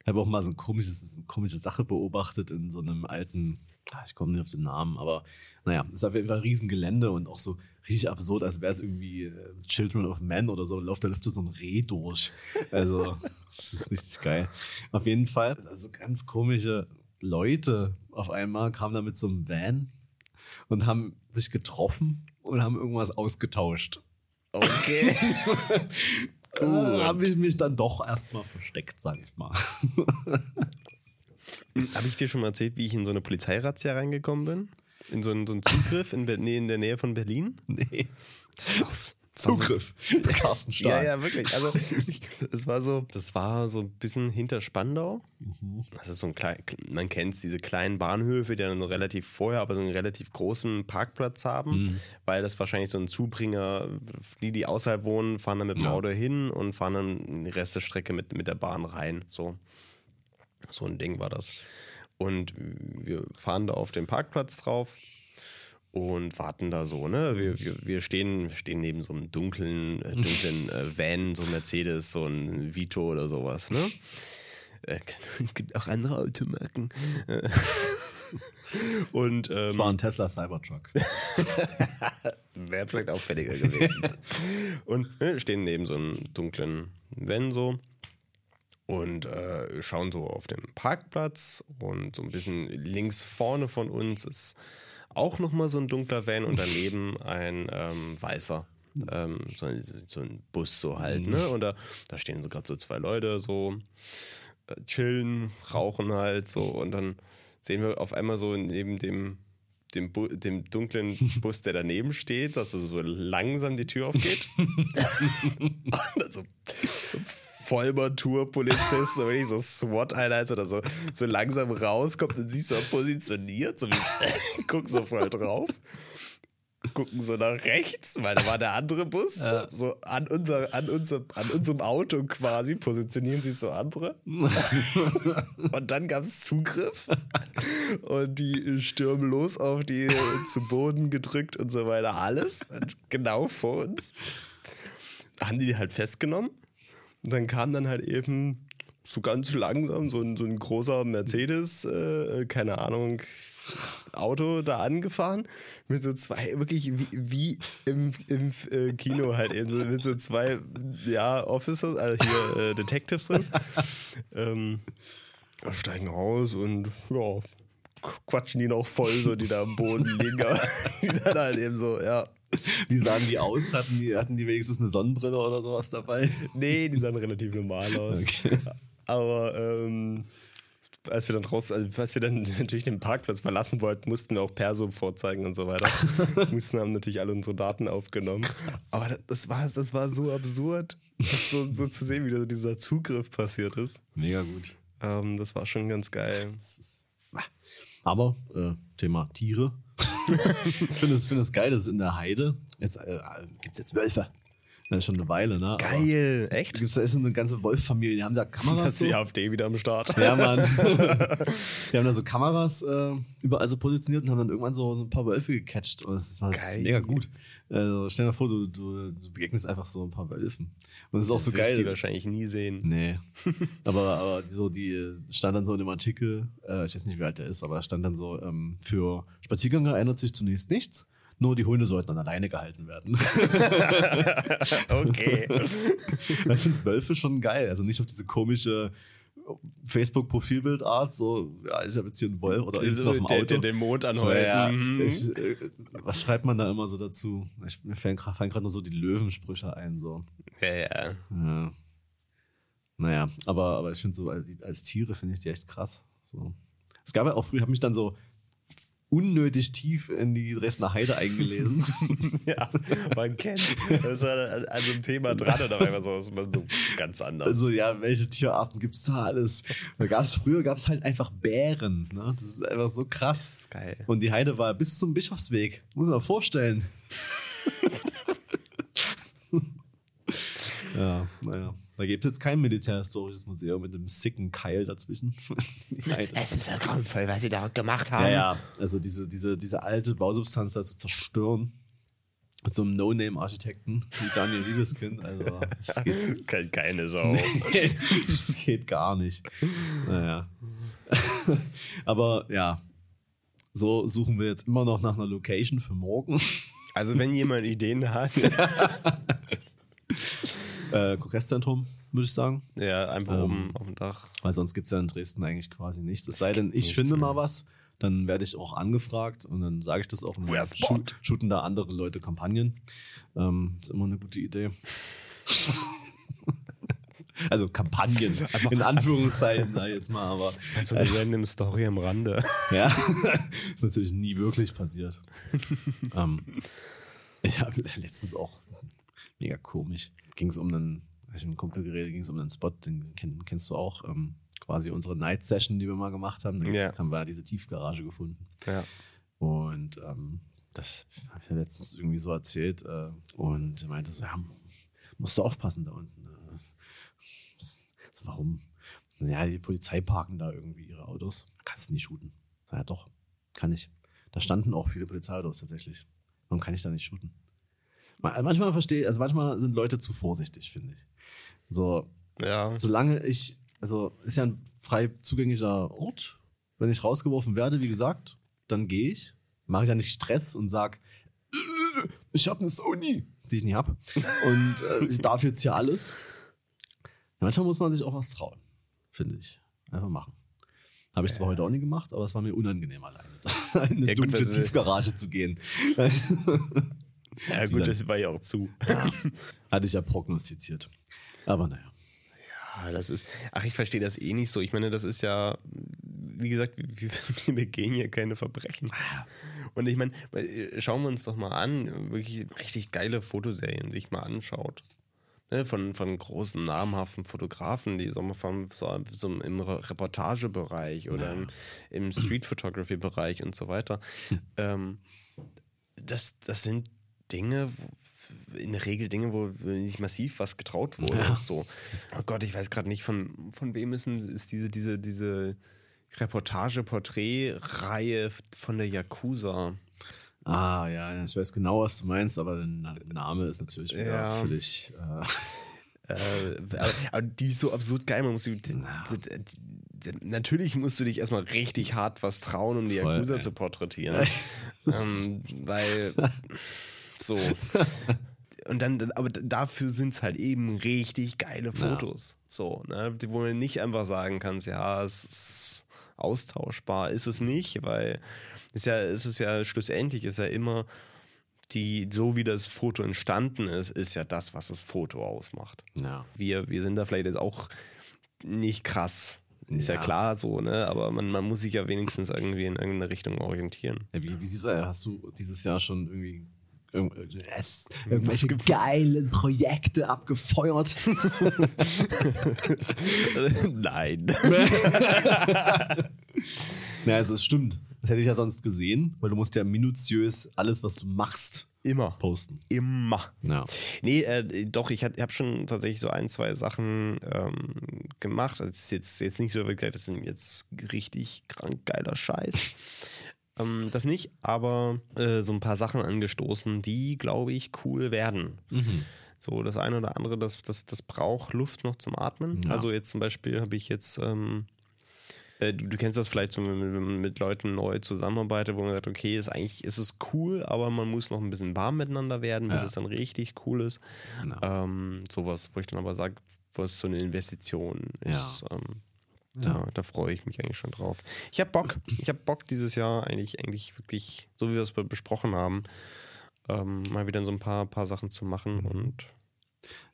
ich habe auch mal so ein komisches, eine komische Sache beobachtet in so einem alten, ah, ich komme nicht auf den Namen, aber naja, es ist auf jeden Fall ein Riesen-Gelände und auch so richtig absurd, als wäre es irgendwie äh, Children of Men oder so. Läuft da läuft so ein Reh durch. Also, das ist richtig geil. Auf jeden Fall, also ganz komische Leute auf einmal kamen da mit so einem Van und haben sich getroffen und haben irgendwas ausgetauscht. Okay. Da habe ich mich dann doch erstmal versteckt, sag ich mal. Habe ich dir schon mal erzählt, wie ich in so eine Polizeirazzia reingekommen bin? In so einen, so einen Zugriff in, nee, in der Nähe von Berlin? Nee. Das so- Zugriff. Carsten Ja, Stahl. ja, wirklich. Also, es war so, das war so ein bisschen hinter Spandau. Mhm. Das ist so ein klein, man kennt diese kleinen Bahnhöfe, die dann so relativ vorher, aber so einen relativ großen Parkplatz haben, Mhm. weil das wahrscheinlich so ein Zubringer, die, die außerhalb wohnen, fahren dann mit dem Ja. Auto hin und fahren dann die Rest der Strecke mit, mit der Bahn rein. So. so ein Ding war das. Und wir fahren da auf den Parkplatz drauf und warten da so, ne? Wir, wir, wir stehen, stehen neben so einem dunklen, äh, dunklen äh, Van, so Mercedes, so ein Vito oder sowas, ne? Äh, Es gibt auch andere Automarken. Äh, Und ähm, Das war ein Tesla Cybertruck. wäre vielleicht auffälliger gewesen. und ne, stehen neben so einem dunklen Van so und äh, schauen so auf den Parkplatz und so ein bisschen links vorne von uns ist auch nochmal so ein dunkler Van und daneben ein ähm, weißer. Ähm, so, ein, so ein Bus so halt, ne? Und da, da stehen so gerade so zwei Leute so äh, chillen, rauchen halt so und dann sehen wir auf einmal so neben dem dem, dem dunklen Bus, der daneben steht, dass so, so langsam die Tür aufgeht. und dann so Vollmontur-Polizist, so wirklich so SWAT-Einheit oder so, so langsam rauskommt und sich so positioniert, so wie gucken so voll drauf. Gucken so nach rechts, weil da war der andere Bus, Ja. so an, unser, an, unser, an unserem Auto quasi positionieren sich so andere. Und dann gab es Zugriff und die stürmen los auf die zu Boden gedrückt und so weiter. Alles genau vor uns. Haben die die halt festgenommen. Und dann kam dann halt eben so ganz langsam so ein, so ein großer Mercedes, äh, keine Ahnung, Auto da angefahren mit so zwei, wirklich wie, wie im, im äh, Kino halt eben, so, mit so zwei, ja, Officers, also hier äh, Detectives drin. ähm, steigen aus und ja, quatschen die noch voll, so die da am Boden liegen. Die dann halt eben so, ja. Wie sahen die aus? Hatten die, hatten die wenigstens eine Sonnenbrille oder sowas dabei? Nee, die sahen relativ normal aus. Okay. Aber ähm, als wir dann raus, also als wir dann natürlich den Parkplatz verlassen wollten, mussten wir auch Perso vorzeigen und so weiter. mussten haben natürlich alle unsere Daten aufgenommen. Aber das, das war, das war so absurd, so, so zu sehen, wie da dieser Zugriff passiert ist. Mega gut. Ähm, das war schon ganz geil. Das ist, aber äh, Thema Tiere. ich finde es, finde es geil, dass es in der Heide jetzt äh, gibt es jetzt Wölfe. Das ist schon eine Weile, ne? Geil, echt? Gibt es da ist eine ganze Wolffamilie, die haben da Kameras. ist So. die AfD wieder am Start. Ja, Mann. die haben da so Kameras äh, überall so positioniert und haben dann irgendwann so, so ein paar Wölfe gecatcht. Und das war das ist mega gut. Also stell dir vor, du, du, du begegnest einfach so ein paar Wölfen. Und das ist auch so Das du geil. wahrscheinlich nie sehen. Nee. aber aber die, so, die stand dann so in dem Artikel, äh, ich weiß nicht, wie alt der ist, aber stand dann so, ähm, für Spaziergänger ändert sich zunächst nichts. Nur die Hunde sollten an alleine gehalten werden. okay. ich finde Wölfe schon geil. Also nicht auf diese komische Facebook-Profilbildart, so, ja, ich habe jetzt hier einen Wolf oder hinten auf dem Auto. der den Mond So, anheult. ja, Mhm. ich, äh, was schreibt man da immer so dazu? Ich, mir fallen gerade nur so die Löwensprüche ein, so. ja, ja. Ja. Naja, aber, aber ich finde so, als, als Tiere finde ich die echt krass. So. Es gab ja auch früher, ich habe mich dann so unnötig tief in die Dresdner Heide eingelesen. ja, man kennt. Das war an, an so einem Thema dran und auf einmal so ist man so ganz anders. also ja, welche Tierarten gibt es da alles? Da gab's, früher gab es halt einfach Bären. Ne? Das ist einfach so krass. geil. Und die Heide war bis zum Bischofsweg. Muss man mal vorstellen. ja, naja. Da gibt es jetzt kein militärhistorisches Museum mit einem sicken Keil dazwischen. Es ist ja grauenvoll, was sie da gemacht haben. Ja, ja, also diese, diese, diese alte Bausubstanz da zu zerstören. Mit so einem No-Name-Architekten wie Daniel Liebeskind. Also, es geht, Kennt keine Sau. es geht gar nicht. Naja. Aber ja, so suchen wir jetzt immer noch nach einer Location für morgen. Also, wenn jemand Ideen hat, Äh, Kongresszentrum, würde ich sagen. ja, einfach Ähm, oben auf dem Dach. Weil sonst gibt es ja in Dresden eigentlich quasi nichts. Es Es sei denn, ich finde mehr. mal was, dann werde ich auch angefragt und dann sage ich das auch. Und dann shoot, shooten da andere Leute Kampagnen. Ähm, ist immer eine gute Idee. also Kampagnen, in Anführungszeichen, ich jetzt mal, aber So eine random Story am Rande. ja, ist natürlich nie wirklich passiert. ähm, ich habe letztens auch mega komisch. Ging es um einen, hab ich mit einem Kumpel geredet, ging es um einen Spot, den kenn, kennst du auch. Ähm, quasi unsere Night Session, die wir mal gemacht haben. Da Ja. haben wir diese Tiefgarage gefunden. Ja. Und ähm, das habe ich ja letztens irgendwie so erzählt. Äh, und er meinte so, ja, musst du aufpassen da unten. Äh, so, warum? Ja, die Polizei parken da irgendwie ihre Autos. Kannst du nicht shooten. Sag, ja, doch, kann ich. Da standen auch viele Polizeiautos tatsächlich. Warum kann ich da nicht shooten? Ma- Manchmal verstehe, also manchmal sind Leute zu vorsichtig, finde ich. So, Ja. solange ich, also ist ja ein frei zugänglicher Ort. Wenn ich rausgeworfen werde, wie gesagt, dann gehe ich. Mache ich ja nicht Stress und sag, "Äh, ich habe eine Sony, die ich nie hab. Und äh, ich darf jetzt hier alles. Ja, manchmal muss man sich auch was trauen, finde ich. Einfach machen. Habe ich zwar heute auch nie gemacht, aber es war mir unangenehm alleine. In eine Ja, gut, dunkle was will- Tiefgarage zu gehen. Ja, gut, das war ja auch zu. Hatte ich ja prognostiziert. Aber naja. Ja, das ist. Ach, ich verstehe das eh nicht so. Ich meine, das ist ja, wie gesagt, wir, wir begehen hier keine Verbrechen. Und ich meine, schauen wir uns doch mal an, wirklich richtig geile Fotoserien sich mal anschaut. Ne, von, von großen, namhaften Fotografen, die so, so, so im Re- Reportagebereich oder im, im Street Photography Bereich und so weiter. ähm, das, das sind Dinge, in der Regel Dinge, wo nicht massiv was getraut wurde. Ja. So. Oh Gott, ich weiß gerade nicht, von, von wem ist, ist diese, diese, diese Reportage-Porträt-Reihe von der Yakuza. Ah, ja, ich weiß genau, was du meinst, aber der Na- Name ist natürlich wieder Ja. völlig. Äh, Äh, aber, aber die ist so absurd geil. Man muss, die, die, die, natürlich musst du dich erstmal richtig hart was trauen, um die Voll, Yakuza ey. zu porträtieren. ähm, weil so. Und dann, aber dafür sind es halt eben richtig geile Fotos. So, ne? die- Wo man nicht einfach sagen kannst, ja, es ist austauschbar, ist es nicht, weil es ja, es ist ja schlussendlich ist ja immer die, so wie das Foto entstanden ist, ist ja das, was das Foto ausmacht. ja. Wir, wir sind da vielleicht jetzt auch nicht krass. Ist ja, Ja. klar so, ne? Aber man, man muss sich ja wenigstens irgendwie in irgendeine Richtung orientieren. ja wie, wie siehst du, hast du dieses Jahr schon irgendwie irgend- es- irgendwelche geilen Projekte abgefeuert? Nein. ja, also es stimmt. Das hätte ich ja sonst gesehen, weil du musst ja minutiös alles, was du machst, Immer. posten. Immer. Ja. Nee, äh, doch, ich habe schon tatsächlich so ein, zwei Sachen ähm, gemacht. Das ist jetzt, jetzt nicht so wirklich, das sind jetzt richtig krank geiler Scheiß. Ähm, das nicht, aber äh, so ein paar Sachen angestoßen, die, glaube ich, cool werden. Mhm. So, das eine oder andere, das, das, das braucht Luft noch zum Atmen. Ja. Also jetzt zum Beispiel habe ich jetzt, ähm, äh, du, du kennst das vielleicht, so, wenn man mit Leuten neu zusammenarbeitet, wo man sagt, okay, ist eigentlich, ist es cool, aber man muss noch ein bisschen warm miteinander werden, bis Ja. es dann richtig cool ist. Ja. Ähm, sowas, wo ich dann aber sage, was so eine Investition ist. Ähm, Ja, da freue ich mich eigentlich schon drauf. Ich habe Bock. Ich habe Bock dieses Jahr eigentlich, eigentlich wirklich, so wie wir es be- besprochen haben, ähm, mal wieder so ein paar, paar Sachen zu machen und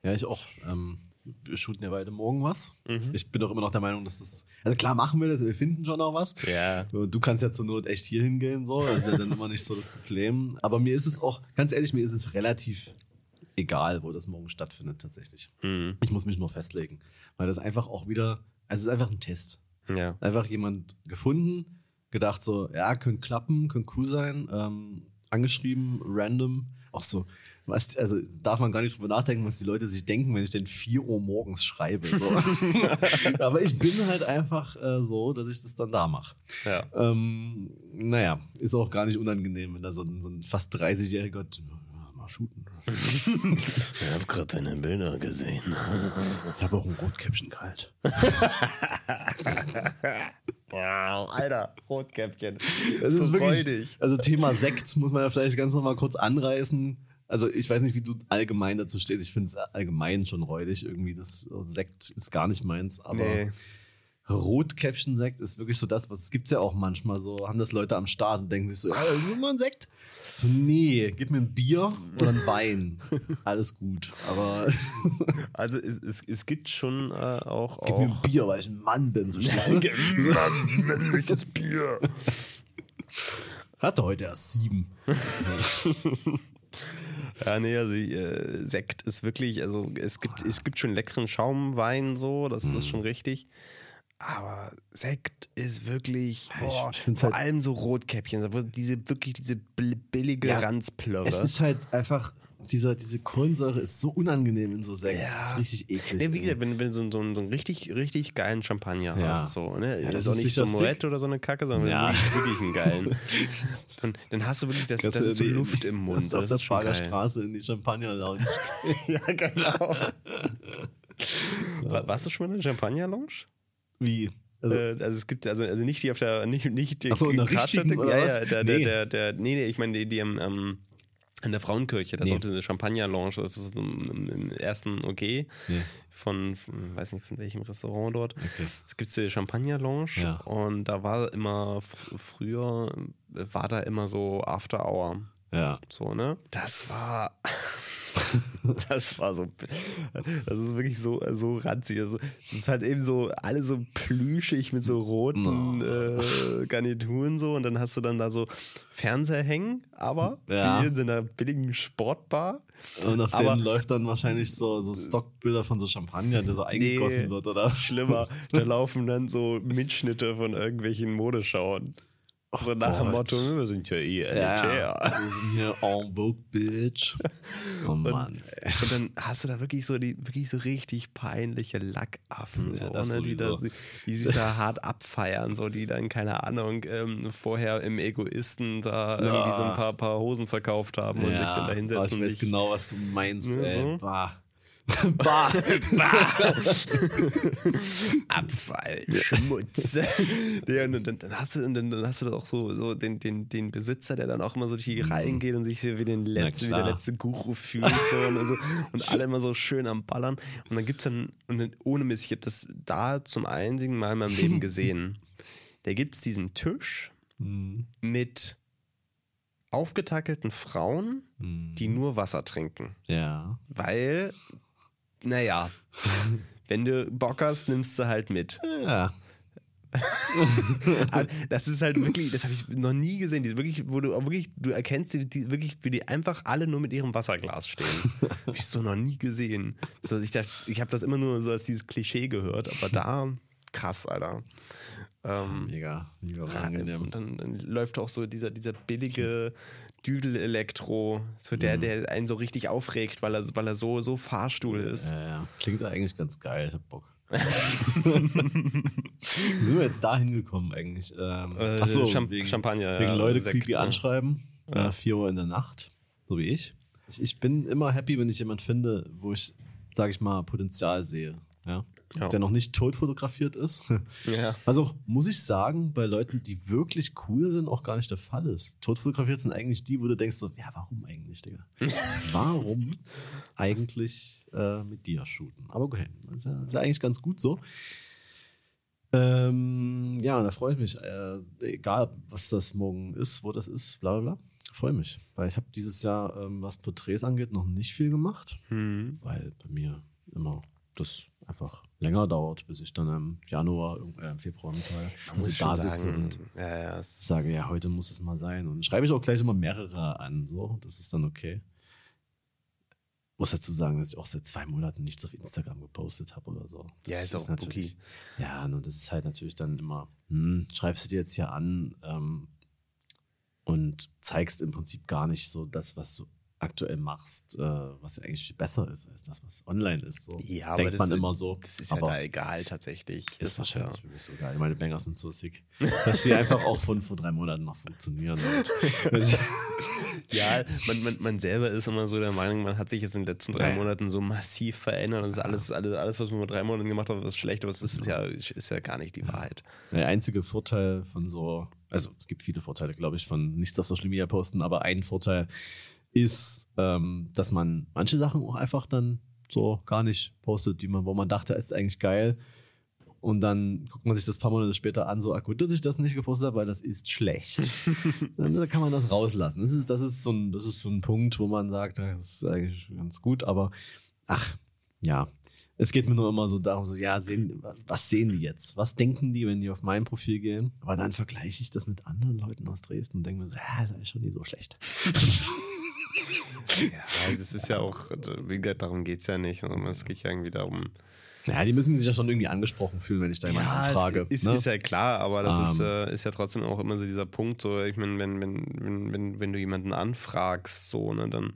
Ja, ich auch. Ähm, wir shooten ja beide morgen was. Mhm. Ich bin auch immer noch der Meinung, dass das. Also klar machen wir das, wir finden schon noch was. ja. Du kannst ja zur Not echt hier hingehen, so. Das ist ja dann immer nicht so das Problem. Aber mir ist es auch, ganz ehrlich, mir ist es relativ egal, wo das morgen stattfindet, tatsächlich. Mhm. Ich muss mich nur festlegen. Weil das einfach auch wieder, also es ist einfach ein Test. Ja. Einfach jemand gefunden, gedacht so, ja, könnte klappen, könnte cool sein, ähm, angeschrieben, random, auch so, was, also darf man gar nicht drüber nachdenken, was die Leute sich denken, wenn ich denn 4 Uhr morgens schreibe. So. Aber ich bin halt einfach äh, so, dass ich das dann da mache. ja. Ähm, naja, ist auch gar nicht unangenehm, wenn da so ein, so ein fast 30-jähriger mal shooten. Ich habe gerade deine Bilder gesehen. Ich habe auch ein Rotkäppchen kalt. Wow, Alter, Rotkäppchen. Es so ist wirklich, freudig. also Thema Sekt muss man ja vielleicht ganz nochmal kurz anreißen. Also ich weiß nicht, wie du allgemein dazu stehst. Ich finde es allgemein schon räudig irgendwie. Das Sekt ist gar nicht meins. Aber Nee. Rotkäppchen-Sekt ist wirklich so das, was es gibt ja auch manchmal so. Haben das Leute am Start und denken sich so, ja, nur mal ein Sekt. So, nee, gib mir ein Bier oder ein Wein. Alles gut. Aber Also es, es, es gibt schon äh, auch. gib mir ein auch Bier, weil ich ein Mann bin. Verstehst du? Mann, männliches Bier. Hatte heute erst sieben. Ja, nee, also äh, Sekt ist wirklich, also es gibt, es gibt schon leckeren Schaumwein so, das Mhm. ist schon richtig. Aber Sekt ist wirklich, boah, vor halt- allem so Rotkäppchen, diese wirklich diese bill- billige Ja, Ranzplörre. Es ist halt einfach, dieser, diese Kohlensäure ist so unangenehm in so Sekt. Das Ja. ist richtig eklig. Nee, wie gesagt, wenn, wenn du so, so, einen- so einen richtig, richtig geilen Champagner Ja. hast, so, ne? Ja, das das ist auch nicht so sick. oder so eine Kacke, sondern Ja. wirklich, wirklich einen geilen. dann, dann hast du wirklich, das, das ist so Luft im Mund. Das ist auf Das der Prager. Straße in die Champagner-Lounge. Ja, genau. War, warst du schon mal in der Champagner-Lounge? Wie? Also, Also, also es gibt also, also nicht die auf der nicht nicht die so, in der richtigen, ja, ja, der, Nee. der, der, der nee, nee, ich meine die, die am ähm, in der Frauenkirche, das Nee. ist auch diese Champagner-Lounge, das ist im, im, im ersten OG Nee. von, von, weiß nicht von welchem Restaurant dort. okay. Es gibt die Champagner-Lounge Ja. und da war immer, fr- früher war da immer so After Hour. Ja. So, ne? Das war. das war so. Das ist wirklich so, so ranzig. Also, es ist halt eben so, alle so plüschig mit so roten Oh. äh, Garnituren so. Und dann hast du dann da so Fernseher hängen, aber Ja. wie in so einer billigen Sportbar. Und auf Aber- denen läuft dann wahrscheinlich so, so Stockbilder von so Champagner, der so eingegossen Nee. wird, oder? Schlimmer. da laufen dann so Mitschnitte von irgendwelchen Modeschauen. So nach dem. Motto, wir sind ja eh elitär. Ja, wir sind hier en vogue, bitch. Oh Mann, ey. Und dann hast du da wirklich so die wirklich so richtig peinliche Lackaffen, Ja, so, ne, die, da, die sich da hart abfeiern, so die dann, keine Ahnung, ähm, vorher im Egoisten da irgendwie so ein paar, paar Hosen verkauft haben und sich dann da aber hinsetzen. ich und weiß genau, was du meinst, Ne, ey. so? Bah. bah. Abfall, Schmutz. ja, und dann, dann hast du dann, dann hast du da auch so, so den, den, den Besitzer, der dann auch immer so durch die Reihen geht und sich wie, den letzten, wie der letzte Guru fühlt so und, so, und alle immer so schön am Ballern. Und dann gibt's dann, und dann, ohne Mist, ich habe das da zum einzigen Mal in meinem Leben gesehen. Da gibt's diesen Tisch Hm, mit aufgetackelten Frauen, hm. die nur Wasser trinken. Ja. Weil, naja, wenn du Bock hast, nimmst du halt mit. Ja. Das ist halt wirklich, das habe ich noch nie gesehen. Die wirklich, wo du wirklich, du erkennst die, die wirklich, wie die einfach alle nur mit ihrem Wasserglas stehen. habe ich so noch nie gesehen. So, ich dachte, ich habe das immer nur so als dieses Klischee gehört, aber da krass, Alter. Ähm, Mega, mega angenehm. und dann, dann läuft auch so dieser, dieser billige Düdel-Elektro, so der, Mhm. der einen so richtig aufregt, weil er, weil er so, so Fahrstuhl ist. Ja, ja. Klingt eigentlich ganz geil, ich hab Bock. Wie sind wir jetzt da hingekommen eigentlich? Ähm, Äh, achso, Champ- wegen, Champagner, Wegen ja, Leute Sekt, creepy ja. anschreiben. Ja. Äh, 4 Uhr in der Nacht, so wie ich. ich. Ich bin immer happy, wenn ich jemanden finde, wo ich, sag ich mal, Potenzial sehe. Ja? Ja. Der noch nicht tot fotografiert ist. Ja. Was auch, muss ich sagen, bei Leuten, die wirklich cool sind, auch gar nicht der Fall ist. Tot fotografiert sind eigentlich die, wo du denkst so, ja, warum eigentlich, Digga? warum eigentlich äh, mit dir shooten? Aber okay, das ist ja, ist ja eigentlich ganz gut so. Ähm, ja, da freue ich mich. Äh, egal, was das morgen ist, wo das ist, bla bla bla. Freue mich. Weil ich habe dieses Jahr, ähm, was Porträts angeht, noch nicht viel gemacht. Hm. Weil bei mir immer das einfach länger dauert, bis ich dann im Januar, äh, im Februar muss Also schon da sitze sagen, und ja, ja, sage, ja, heute muss es mal sein. Und schreibe ich auch gleich immer mehrere an. So, das ist dann okay. Muss dazu sagen, dass ich auch seit zwei Monaten nichts auf Instagram gepostet habe oder so. Das Ja, ist auch natürlich. Ja, und das ist halt natürlich dann immer, hm, schreibst du dir jetzt hier an ähm, und zeigst im Prinzip gar nicht so das, was du aktuell machst, äh, was ja eigentlich viel besser ist als das, was online ist. So. Ja, aber Denkt das man ist- immer so. Das ist ja aber da egal tatsächlich. ist Das wahrscheinlich wirklich so geil. Meine Bangers sind so sick, dass sie einfach auch von vor drei Monaten noch funktionieren. Und Ja, man, man, man selber ist immer so der Meinung, man hat sich jetzt in den letzten drei Ja. Monaten so massiv verändert. Das ist alles, alles, alles, was man vor drei Monaten gemacht hat, was schlecht, aber es ist ja, ist ja gar nicht die Wahrheit. Der einzige Vorteil von so, also es gibt viele Vorteile, glaube ich, von nichts auf Social Media posten, aber ein Vorteil ist, ähm, dass man manche Sachen auch einfach dann so gar nicht postet, die man, wo man dachte, ist eigentlich geil. Und dann guckt man sich das paar Monate später an, so, ah, gut, dass ich das nicht gepostet habe, weil das ist schlecht. dann kann man das rauslassen. Das ist, das, ist so ein, das ist so ein Punkt, wo man sagt, das ist eigentlich ganz gut, aber ach, ja. Es geht mir nur immer so darum, so, ja, sehen, was sehen die jetzt? Was denken die, wenn die auf mein Profil gehen? Aber dann vergleiche ich das mit anderen Leuten aus Dresden und denke mir so, ja, das ist schon nie so schlecht. Ja, das ist ja auch, wie gesagt, darum geht es ja nicht. sondern Es geht ja irgendwie darum. Ja, die müssen sich ja schon irgendwie angesprochen fühlen, wenn ich da jemanden anfrage. es ist, ne? ist ja klar, aber das ist, Ähm. äh, ist ja trotzdem auch immer so dieser Punkt, so, ich meine, wenn, wenn, wenn, wenn, wenn du jemanden anfragst, so, ne, dann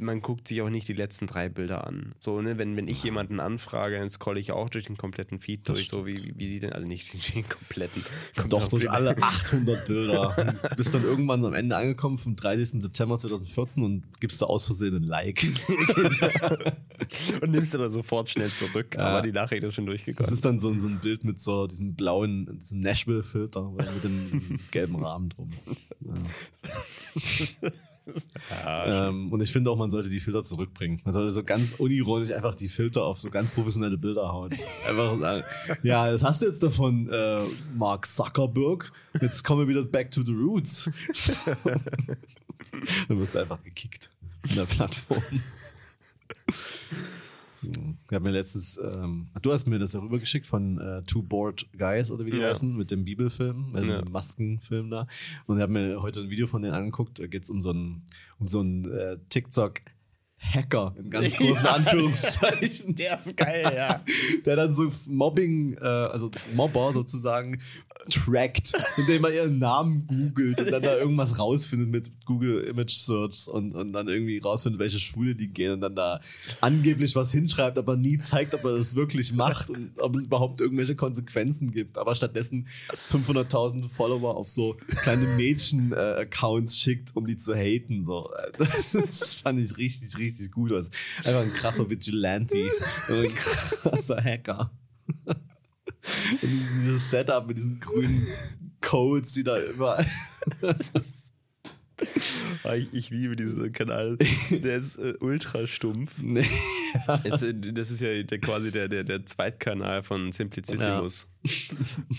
man guckt sich auch nicht die letzten drei Bilder an. So, ne, wenn, wenn ich jemanden anfrage, dann scrolle ich auch durch den kompletten Feed Das durch, so wie, wie sieht denn, also nicht den kompletten. kommt Doch durch alle 800 Bilder. Bist dann irgendwann am Ende angekommen vom 30. September 2014 und gibst da aus Versehen ein Like. Und nimmst aber sofort schnell zurück, Ja. aber die Nachricht ist schon Das durchgegangen. ist dann so, ein- so ein Bild mit so diesem blauen, diesem Nashville-Filter mit dem gelben Rahmen drum. Ja. Ja, Ähm, und ich finde auch, man sollte die Filter zurückbringen. Man sollte so ganz unironisch einfach die Filter auf so ganz professionelle Bilder hauen. Einfach sagen, ja, das hast du jetzt davon, äh, Mark Zuckerberg. Jetzt kommen wir wieder back to the roots. Dann wirst du einfach gekickt in der Plattform. Ich habe mir letztens, ähm, du hast mir das ja rübergeschickt von äh, Two Bored Guys oder wie die Ja. heißen, mit dem Bibelfilm, mit Ja. dem Maskenfilm da. Und ich habe mir heute ein Video von denen angeguckt, da geht es um so einen, um so einen äh, TikTok- Hacker in ganz großen Ja. Anführungszeichen, Der ist geil, ja. der dann so Mobbing, äh, also Mobber sozusagen trackt, indem er ihren Namen googelt und dann da irgendwas rausfindet mit Google Image Search und, und dann irgendwie rausfindet, welche Schule die gehen und dann da angeblich was hinschreibt, aber nie zeigt, ob er das wirklich macht und ob es überhaupt irgendwelche Konsequenzen gibt. Aber stattdessen 500.000 Follower auf so kleine Mädchen-Accounts schickt, um die zu haten. So. Das, fand ich richtig, richtig gut. Also einfach ein krasser Vigilante, ein krasser Hacker. Und dieses Setup mit diesen grünen Codes, die da überall. Ah, Ich, ich liebe diesen Kanal. Der ist äh, ultra stumpf. nee. Es, äh, das ist ja der, quasi der, der, der Zweitkanal von Simplicissimus.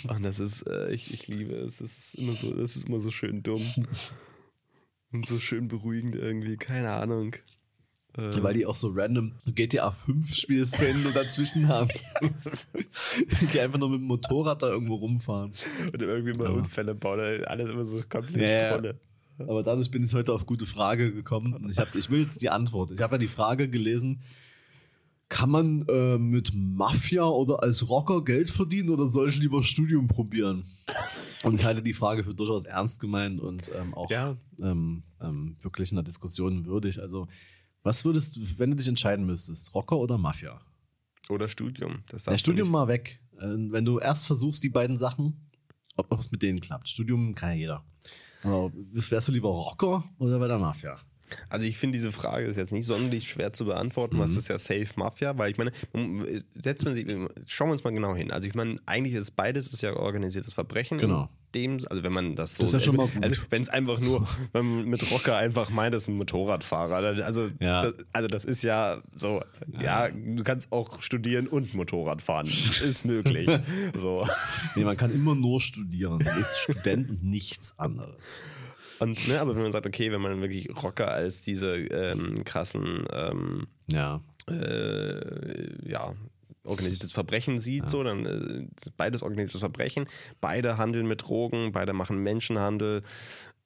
Und das ist, äh, ich, ich liebe es. Das ist immer so, das ist immer so schön dumm. Und so schön beruhigend irgendwie, keine Ahnung. Äh, Weil die auch so random GTA 5 Spielszenen dazwischen haben. die einfach nur mit dem Motorrad da irgendwo rumfahren. und irgendwie mal Ja. Unfälle bauen, alles immer so komplett Ja. Strolle. Aber dadurch bin ich heute auf gute Frage gekommen. Und ich, hab, ich will jetzt die Antwort. Ich habe ja die Frage gelesen, kann man äh, mit Mafia oder als Rocker Geld verdienen oder soll ich lieber Studium probieren? Und ich halte die Frage für durchaus ernst gemeint und ähm, auch Ja. ähm, ähm, wirklich einer Diskussion würdig. Also, was würdest du, wenn du dich entscheiden müsstest, Rocker oder Mafia? Oder Studium. Das Ja, Studium mal weg. Äh, wenn du erst versuchst, die beiden Sachen, ob es mit denen klappt. Studium kann ja jeder. Aber wärst du lieber Rocker oder bei der Mafia? Also ich finde, diese Frage ist jetzt nicht sonderlich schwer zu beantworten. Was Mhm. ist ja Safe Mafia? Weil ich meine, setzt man sich, schauen wir uns mal genau hin. Also ich meine, eigentlich ist beides ist ja organisiertes Verbrechen. Genau. Dem, also wenn man das so, Das ist ja schon mal gut. also wenn es einfach nur, wenn man mit Rocker einfach meint, das ist ein Motorradfahrer, also, Ja. das, also das ist ja so, ja. du kannst auch studieren und Motorrad fahren, ist möglich, so. Nee, man kann immer nur studieren. Ist Student und nichts anderes. Und, ne, aber wenn man sagt, okay, wenn man wirklich Rocker als diese ähm, krassen, ähm, Ja. äh, ja, organisiertes Verbrechen sieht, so, dann äh, ist beides organisiertes Verbrechen. Beide handeln mit Drogen, beide machen Menschenhandel.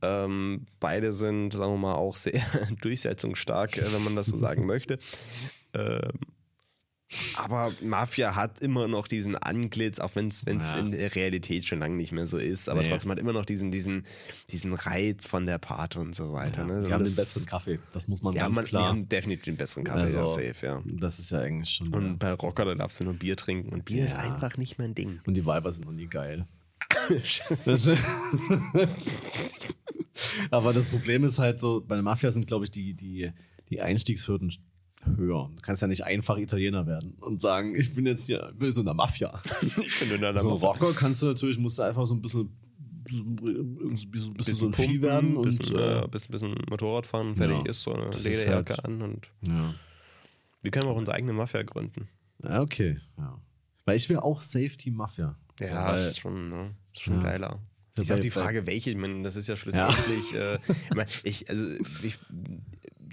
Ähm, beide sind, sagen wir mal, auch sehr durchsetzungsstark, äh, wenn man das so sagen möchte. Ähm, aber Mafia hat immer noch diesen Anglitz, auch wenn es Ja. in der Realität schon lange nicht mehr so ist, aber Nee. trotzdem hat immer noch diesen, diesen, diesen Reiz von der Party und so weiter. ja. ne? Die haben den besseren Kaffee. Das muss man ja, ganz man, klar. Die haben definitiv den besseren Kaffee, ja, Also, safe, ja. Das ist ja eigentlich schon. Und bei Rocker, da darfst du nur Bier trinken. Und Bier ist Ja. einfach nicht mein Ding. Und die Weiber sind noch nie geil. Aber das Problem ist halt so, bei der Mafia sind, glaube ich, die, die, die Einstiegshürden höher. Du kannst ja nicht einfach Italiener werden und sagen, ich bin jetzt hier ich bin so in der Mafia. ich bin in So Mafia. Rocker kannst du natürlich, musst du einfach so ein bisschen, irgendwie ein bisschen, bisschen so ein pumpen, Vieh werden und bisschen, äh, äh, bisschen, bisschen Motorrad fahren, fertig Ja. ist, so eine Das Lederjacke halt- an und ja. wir können auch unsere eigene Mafia gründen. ja, okay. Ja. Weil ich will auch Safety Mafia. Ja, so, weil, das ist schon, ne? ist schon Ja. geiler. Ja, Ist auch die Frage, welche, ich meine, das ist ja schlussendlich, äh, ich, also, ich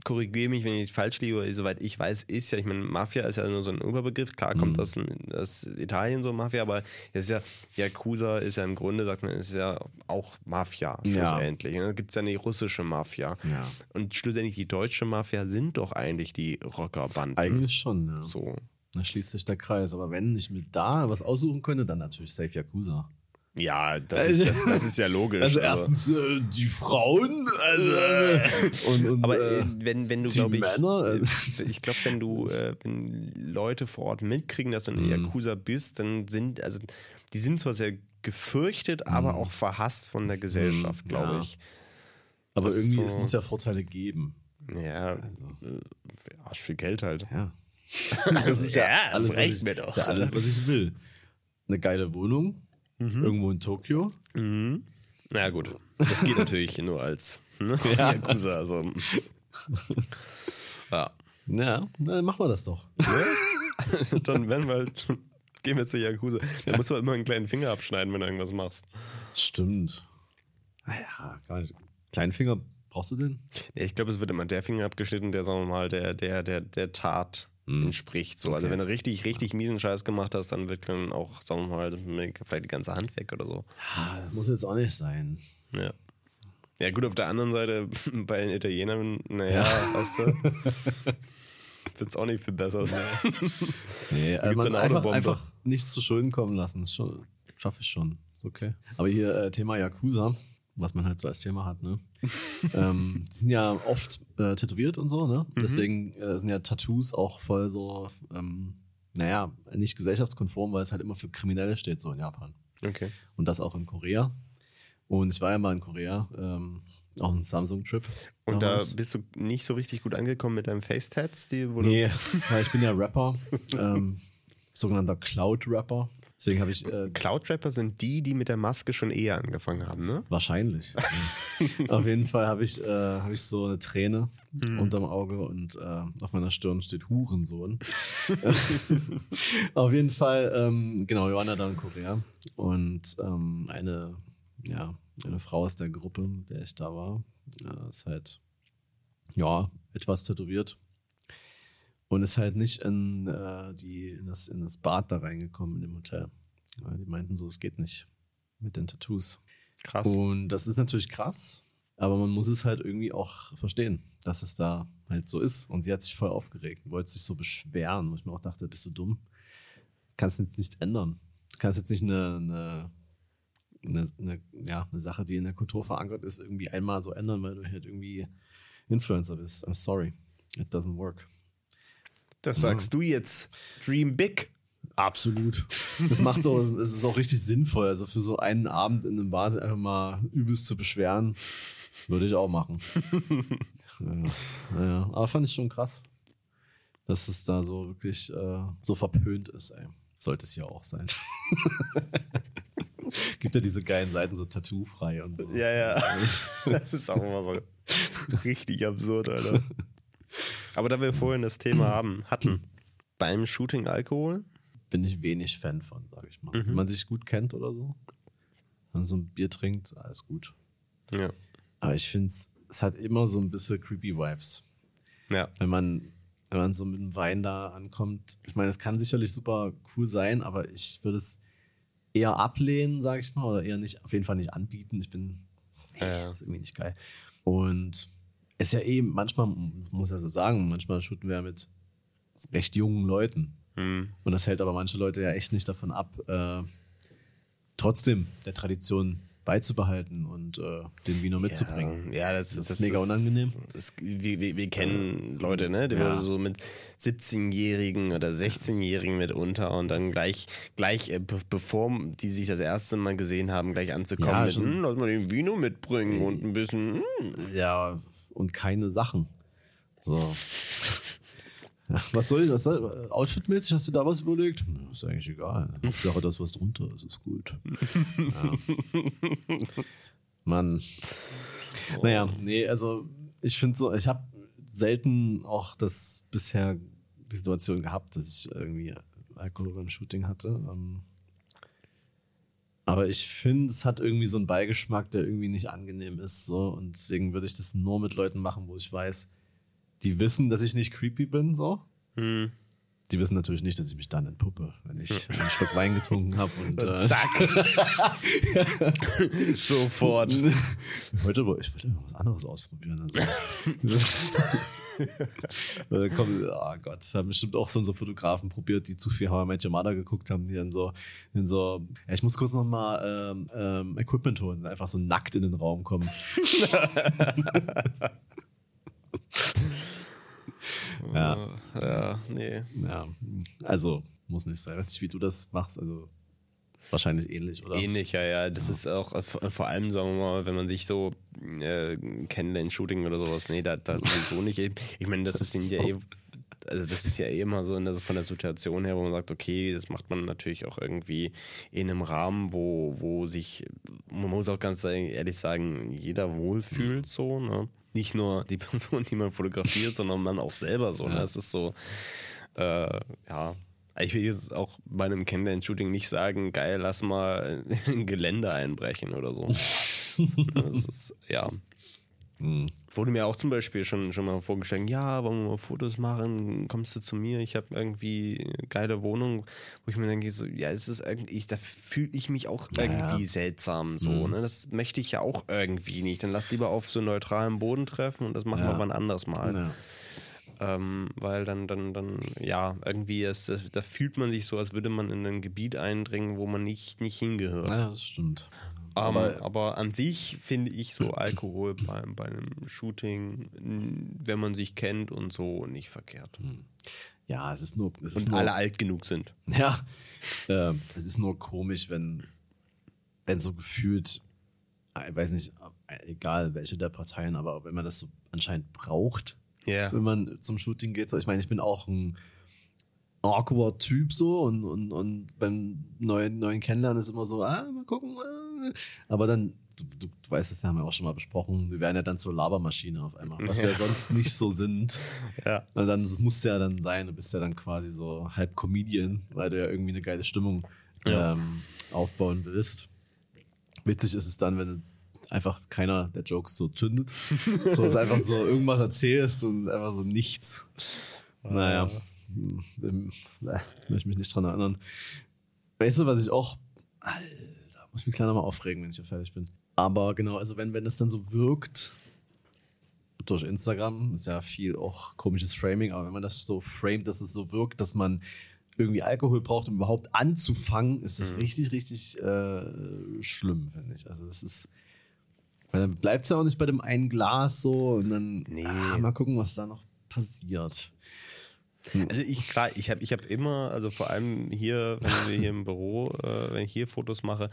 korrigiere mich, wenn ich falsch liege, soweit ich weiß, ist ja, ich meine, Mafia ist ja nur so ein Überbegriff, klar kommt Mhm. aus, aus Italien so Mafia, aber es ist ja, Yakuza ist ja im Grunde, sagt man, ist ja auch Mafia Ja. schlussendlich. Da gibt es ja eine russische Mafia. Ja. Und schlussendlich die deutsche Mafia sind doch eigentlich die Rockerbanden. Eigentlich schon, ja. So. Da schließt sich der Kreis. Aber wenn ich mir da was aussuchen könnte, dann natürlich Safe Yakuza. Ja, das ist, das, das ist ja logisch. Also aber- erstens äh, die Frauen, also äh, und, und Aber äh, äh, wenn, wenn du, glaube ich, Männer, äh, ich glaube, wenn du, äh, wenn Leute vor Ort mitkriegen, dass du ein Mhm. Yakuza bist, dann sind, also die sind zwar sehr gefürchtet, aber auch verhasst von der Gesellschaft, Mhm, glaube ja. ich. aber das irgendwie, so- es muss ja Vorteile geben. Ja, äh, Arsch viel Geld halt. Ja. Das ist ja, das was reicht ich, mir das doch. ja alles, was ich will. Eine geile Wohnung, irgendwo in Tokio. Mhm. Na gut, das geht natürlich nur als ne? Yakuza. Also. ja. Ja, dann machen wir das doch. Dann werden wir halt, gehen wir zu Yakuza. Da musst du aber immer einen kleinen Finger abschneiden, wenn du irgendwas machst. Stimmt. Naja, gar nicht. Kleinen Finger brauchst du denn? Ja, ich glaube, es wird immer der Finger abgeschnitten, der, sagen wir mal, der, der, der, der Tat. Entspricht. So. Also Okay. wenn du richtig, richtig miesen Scheiß gemacht hast, dann wird dann auch, sagen wir mal, vielleicht die ganze Hand weg oder so. Ah, das muss jetzt auch nicht sein. Ja. Ja, gut, auf der anderen Seite, bei den Italienern, naja, weißt du, wird es auch nicht viel besser sein. Nee, gibt's also man einfach, einfach nichts zu Schulden kommen lassen. Schaffe ich schon. Okay. Aber hier äh, Thema Yakuza, was man halt so als Thema hat, ne? ähm, die sind ja oft äh, tätowiert und so, ne? Deswegen äh, sind ja Tattoos auch voll so, ähm, naja, nicht gesellschaftskonform, weil es halt immer für Kriminelle steht, so in Japan. Okay. Und das auch in Korea. Und ich war ja mal in Korea, ähm, auch ein Samsung-Trip. Und da bist du nicht so richtig gut angekommen mit deinem Face-Tats, Nee, weil ich bin ja Rapper, ähm, sogenannter Cloud-Rapper. Deswegen habe ich. Äh, Cloud-Rapper sind die, die mit der Maske schon eher angefangen haben, ne? Wahrscheinlich. auf jeden Fall habe ich, äh, hab ich so eine Träne unterm Auge und äh, auf meiner Stirn steht Hurensohn. auf jeden Fall, ähm, genau, wir waren ja da in Korea und ähm, eine, ja, eine Frau aus der Gruppe, mit der ich da war, äh, ist halt, ja, etwas tätowiert und ist halt nicht in, äh, die, in, das, in das Bad da reingekommen in dem Hotel. Ja, die meinten so, es geht nicht mit den Tattoos. Krass. Und das ist natürlich krass, aber man muss es halt irgendwie auch verstehen, dass es da halt so ist. Und sie hat sich voll aufgeregt, wollte sich so beschweren, wo ich mir auch dachte, bist du dumm? Kannst jetzt nicht ändern. Du kannst jetzt nicht eine, eine, eine, eine, ja, eine Sache, die in der Kultur verankert ist, irgendwie einmal so ändern, weil du halt irgendwie Influencer bist. I'm sorry. It doesn't work. Das sagst du jetzt. Dream big. Absolut. Das macht so, es ist auch richtig sinnvoll. Also für so einen Abend in einem Bar einfach mal übelst zu beschweren, würde ich auch machen. ja, naja. Aber fand ich schon krass, dass es da so wirklich äh, so verpönt ist. Ey. Sollte es ja auch sein. Gibt gibt ja diese geilen Seiten, so tattoo-frei und so. Ja, ja. Das ist auch immer so richtig absurd, Alter. Aber da wir vorhin das Thema haben, hatten, beim Shooting Alkohol? Bin ich wenig Fan von, sage ich mal. Mhm. Wenn man sich gut kennt oder so, wenn man so ein Bier trinkt, alles gut. Ja. Aber ich finde es, es hat immer so ein bisschen creepy Vibes. Ja. Wenn man, wenn man so mit dem Wein da ankommt. Ich meine, es kann sicherlich super cool sein, aber ich würde es eher ablehnen, sage ich mal, oder eher nicht, auf jeden Fall nicht anbieten. Ich bin, nee, Ja. das ist irgendwie nicht geil. Und ist ja eben, manchmal, man muss ja so sagen, manchmal shooten wir ja mit recht jungen Leuten. Hm. Und das hält aber manche Leute ja echt nicht davon ab, äh, trotzdem der Tradition beizubehalten und äh, den Vino mitzubringen. Ja, ja das, Das ist mega unangenehm. Das, wir, wir, wir kennen Leute, ne, die Ja. so mit 17-Jährigen oder 16-Jährigen mitunter und dann gleich, gleich äh, be bevor die sich das erste Mal gesehen haben, gleich anzukommen Ja, mit, hm, lass mal den Vino mitbringen und ein bisschen, hm. Ja, und keine Sachen. So. Was soll ich, was soll, outfitmäßig hast du da was überlegt? Hm, Ist eigentlich egal. Hauptsache, das was drunter ist, ist gut. Ja. Mann. Naja, nee, also ich finde so, ich habe selten auch das bisher die Situation gehabt, dass ich irgendwie Alkohol beim Shooting hatte. Ähm, aber ich finde, es hat irgendwie so einen Beigeschmack, der irgendwie nicht angenehm ist. So. Und deswegen würde ich das nur mit Leuten machen, wo ich weiß, die wissen, dass ich nicht creepy bin. So. Hm. Die wissen natürlich nicht, dass ich mich dann entpuppe, wenn ich einen Schluck Wein getrunken habe. Und, äh, Zack. Sofort. heute wollte ich wollte noch was anderes ausprobieren. Also. Da kommt, oh Gott, haben bestimmt auch so unsere Fotografen probiert, die zu viel How I Met Your Mother geguckt haben, die dann so, in so ja, ich muss kurz noch mal ähm, ähm, Equipment holen, einfach so nackt in den Raum kommen. ja, Ja, nee. ja, also muss nicht sein. Weiß nicht, wie du das machst, also wahrscheinlich ähnlich, oder? Ähnlich, ja, ja. Das ist auch äh, vor allem, sagen wir mal, wenn man sich so äh, kennenlernt, Shooting oder sowas, nee, da, da sowieso nicht. Ich meine, das, Das ist ist ja so. eh, also das ist ja eh immer so der, von der Situation her, wo man sagt, okay, das macht man natürlich auch irgendwie in einem Rahmen, wo, wo sich, man muss auch ganz ehrlich sagen, jeder wohlfühlt so, ne? Nicht nur die Person, die man fotografiert, sondern man auch selber so. Ne? Ja. Das ist so, äh, ja. Ich will jetzt auch bei einem Kennenlern-Shooting nicht sagen, geil, lass mal ein Gelände einbrechen oder so. das ist, ja. Hm. Wurde mir auch zum Beispiel schon, schon mal vorgeschlagen, ja, wollen wir mal Fotos machen, kommst du zu mir, ich habe irgendwie eine geile Wohnung, wo ich mir denke, so, ja, es ist irgendwie, da fühle ich mich auch irgendwie ja. seltsam so, Mhm. ne? Das möchte ich ja auch irgendwie nicht. Dann lass lieber auf so neutralem Boden treffen und das machen wir Ja. wann anders mal. Ja. Ähm, weil dann, dann, dann, ja, irgendwie ist, das, da fühlt man sich so, als würde man in ein Gebiet eindringen, wo man nicht, nicht hingehört. ja, das stimmt. Aber, Aber- an sich finde ich so Alkohol bei, bei einem Shooting, wenn man sich kennt und so, nicht verkehrt. Ja, es ist nur. Es ist Und nur, alle alt genug sind. Ja, ähm, es ist nur komisch, wenn, wenn so gefühlt, äh, ich weiß nicht, äh, egal welche der Parteien, aber wenn man das so anscheinend braucht, Ja. wenn man zum Shooting geht. So, ich meine, ich bin auch ein awkward Typ so und, und, und beim neuen, neuen Kennenlernen ist immer so, ah, mal gucken. äh. Aber dann, du, du, du weißt es ja, haben wir auch schon mal besprochen, wir werden ja dann zur Labermaschine auf einmal, was wir Ja. sonst nicht so sind. Ja. Und dann das muss ja dann sein, du bist ja dann quasi so halb Comedian, weil du ja irgendwie eine geile Stimmung Ja. ähm, aufbauen willst. Witzig ist es dann, wenn einfach keiner der Jokes so zündet. so ist einfach so irgendwas erzählst und einfach so nichts. Naja, hm, möchte mich nicht dran erinnern. Weißt du, was ich auch. Alter, muss ich mich kleiner mal aufregen, wenn ich ja fertig bin. Aber genau, also wenn, wenn es dann so wirkt, durch Instagram ist ja viel auch komisches Framing, aber wenn man das so framet, dass es so wirkt, dass man irgendwie Alkohol braucht, um überhaupt anzufangen, ist das richtig, richtig äh, schlimm, finde ich. Also das ist, weil dann bleibt es ja auch nicht bei dem einen Glas so und dann Nee. ah, mal gucken, was da noch passiert. Also ich klar, ich habe ich hab immer, also vor allem hier, wenn wir hier im Büro, äh, wenn ich hier Fotos mache,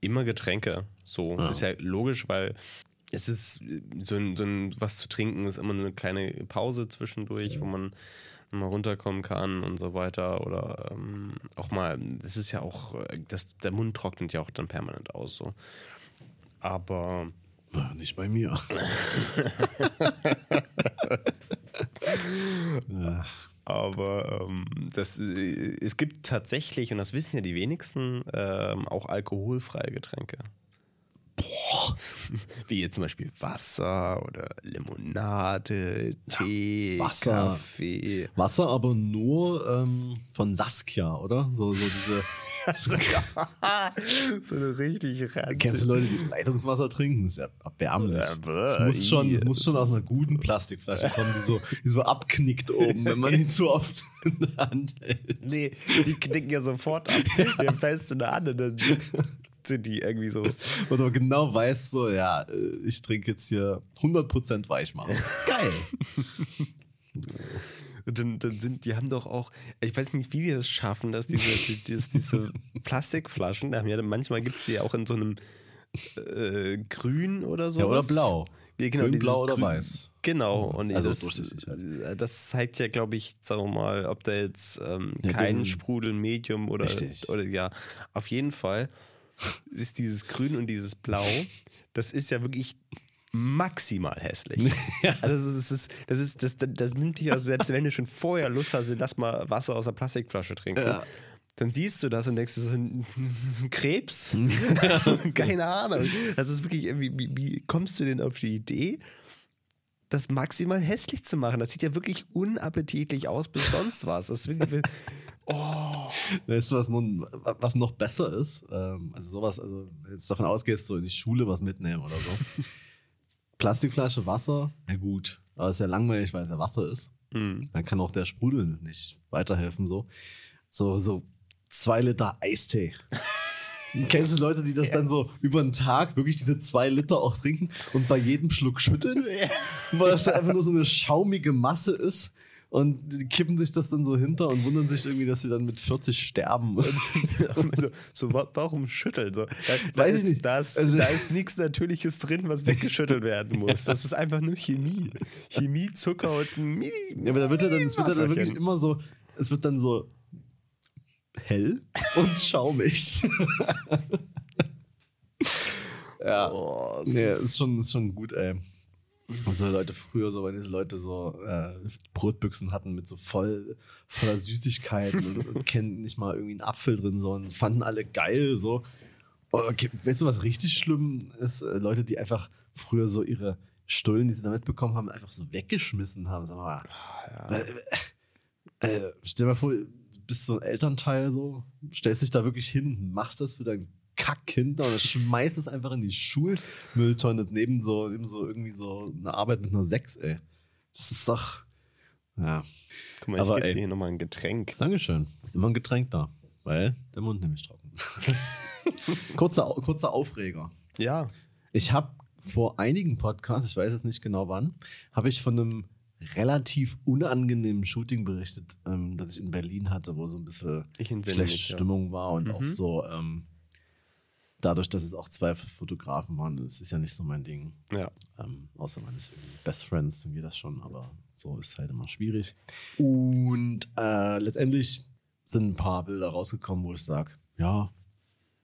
immer Getränke. So. Ja. Ist ja logisch, weil es ist so ein, so ein was zu trinken ist immer eine kleine Pause zwischendurch, wo man mal runterkommen kann und so weiter. Oder ähm, auch mal, das ist ja auch, äh, das, der Mund trocknet ja auch dann permanent aus. So. Aber Na, nicht bei mir. ja. Aber ähm, das, äh, es gibt tatsächlich, und das wissen ja die wenigsten, ähm, auch alkoholfreie Getränke. Boah. Wie jetzt zum Beispiel Wasser oder Limonade, Tee, Wasser. Kaffee. Wasser aber nur ähm, von Saskia, oder? So, so diese. so eine richtig ranzige. Kennst du Leute, die Leitungswasser trinken? Das ist ja erbärmlich. Ja, Das muss schon, das muss schon aus einer guten Plastikflasche kommen, die so, die so abknickt oben, wenn man ihn zu oft in der Hand hält. Nee, die knicken ja sofort ab. Die haben fest in der Hand und dann sind die irgendwie so. Und du genau weißt so, ja, äh, ich trinke jetzt hier 100% Weichmacher. Geil. Und dann, dann sind, die haben doch auch, ich weiß nicht, wie wir es schaffen, dass diese, die, die, diese Plastikflaschen, da haben ja, manchmal gibt es die ja auch in so einem äh, Grün oder so. Ja, oder blau. Ja, genau, Grün, blau oder Grün- weiß. Genau, und Also das, halt. das zeigt ja, glaube ich, sagen wir mal, ob da jetzt ähm, Ja, kein Sprudel, Medium oder, Richtig. oder ja, auf jeden Fall ist dieses Grün und dieses Blau, das ist ja wirklich maximal hässlich. Also das ist, das ist, das, das, das nimmt dich also selbst wenn du schon vorher Lust hast, lass mal Wasser aus einer Plastikflasche trinken. Ja. Dann siehst du das und denkst, das ist ein, ist Krebs. Keine Ahnung. Das ist wirklich, irgendwie, wie, wie kommst du denn auf die Idee, das maximal hässlich zu machen? Das sieht ja wirklich unappetitlich aus bis sonst was. Das ist wirklich, oh. Weißt du, was, nun, was noch besser ist? Ähm, also sowas, also wenn du jetzt davon ausgehst, so in die Schule was mitnehmen oder so. Plastikflasche Wasser, ja gut. Aber ist ja langweilig, weil es ja Wasser ist. Hm. Dann kann auch der Sprudel nicht weiterhelfen. So, so, so zwei Liter Eistee. Kennst du Leute, die das dann so über den Tag wirklich diese zwei Liter auch trinken und bei jedem Schluck schütteln? Weil das dann einfach nur so eine schaumige Masse ist. Und kippen sich das dann so hinter und wundern sich irgendwie, dass sie dann mit 40 sterben. Also, so, wa- warum schütteln? So, da, da Weiß ist, ich nicht. Da ist, Also- da ist nichts Natürliches drin, was weggeschüttelt werden muss. Das ist einfach nur Chemie. Chemie, Zucker und Mini. Ja, aber da wird ja dann, es wird ja dann wirklich immer so, es wird dann so hell und schaumig. ja. Oh, Nee, ist schon, ist schon gut, ey. Also Leute früher so, wenn diese Leute so äh, Brotbüchsen hatten mit so voll voller Süßigkeiten und, und kennen nicht mal irgendwie einen Apfel drin, so und fanden alle geil so. Oh, Okay, weißt du, was richtig schlimm ist? Äh, Leute, die einfach früher so ihre Stullen, die sie da mitbekommen haben, einfach so weggeschmissen haben. Sag mal, weil, äh, äh, stell dir mal vor, du bist so ein Elternteil so, stellst dich da wirklich hin, machst das für dein Kackkind und schmeißt es einfach in die Schulmülltonne neben so, neben so irgendwie so eine Arbeit mit einer 6, ey. Das ist doch. Ja. Guck mal, ich Aber gebe ey. dir hier nochmal ein Getränk. Dankeschön. Ist immer ein Getränk da, weil der Mund nämlich trocken. kurzer, kurzer Aufreger. Ja. Ich habe vor einigen Podcasts, ich weiß jetzt nicht genau wann, habe ich von einem relativ unangenehmen Shooting berichtet, ähm, das ich in Berlin hatte, wo so ein bisschen Ich schlechte mich, ja. Stimmung war und auch Mhm. so ähm, dadurch, dass es auch zwei Fotografen waren, das ist ja nicht so mein Ding. Ja. Ähm, außer man ist irgendwie Best Friends, dann geht das schon, aber so ist halt immer schwierig. Und äh, letztendlich sind ein paar Bilder rausgekommen, wo ich sage, ja,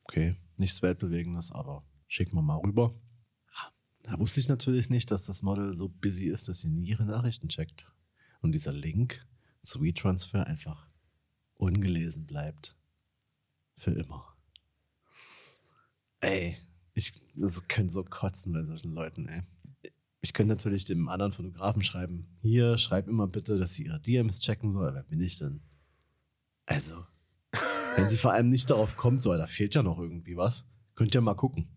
okay, nichts Weltbewegendes, aber schick mal mal rüber. Da wusste ich natürlich nicht, dass das Model so busy ist, dass sie nie ihre Nachrichten checkt. Und dieser Link zu WeTransfer einfach ungelesen bleibt. Für immer. Ey, ich das könnte so kotzen bei solchen Leuten, ey. Ich könnte natürlich dem anderen Fotografen schreiben, hier, schreib immer bitte, dass sie ihre DMs checken soll. Wer bin ich denn? Also, wenn sie vor allem nicht darauf kommt, so, da fehlt ja noch irgendwie was, könnt ihr mal gucken.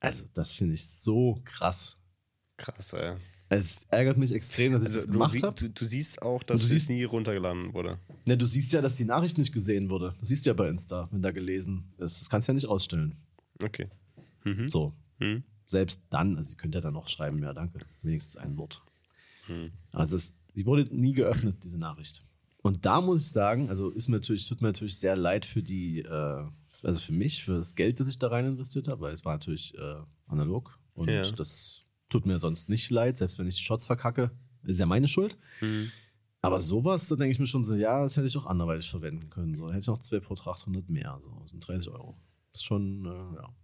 Also, das finde ich so krass. Krass, ey. Es ärgert mich extrem, dass ich Also, das gemacht habe. du, du siehst auch, dass es nie runtergeladen wurde. Ne, du siehst ja, dass die Nachricht nicht gesehen wurde. Das siehst du ja bei Insta, wenn da gelesen ist. Das kannst du ja nicht ausstellen. Okay. Mhm. So. Mhm. Selbst dann, also sie könnte ja dann noch schreiben, ja, danke. Wenigstens ein Wort. Mhm. Also es, die wurde nie geöffnet, diese Nachricht. Und da muss ich sagen, also ist mir natürlich, tut mir natürlich sehr leid für die, äh, also für mich, für das Geld, das ich da rein investiert habe, weil es war natürlich äh, analog und Ja. das tut mir sonst nicht leid, selbst wenn ich die Shots verkacke, ist ja meine Schuld. Mhm. Aber sowas, da denke ich mir schon so, ja, das hätte ich auch anderweitig verwenden können. So hätte ich noch 2 pro 800 mehr. So das sind 30 Euro. Das ist schon, äh, ja.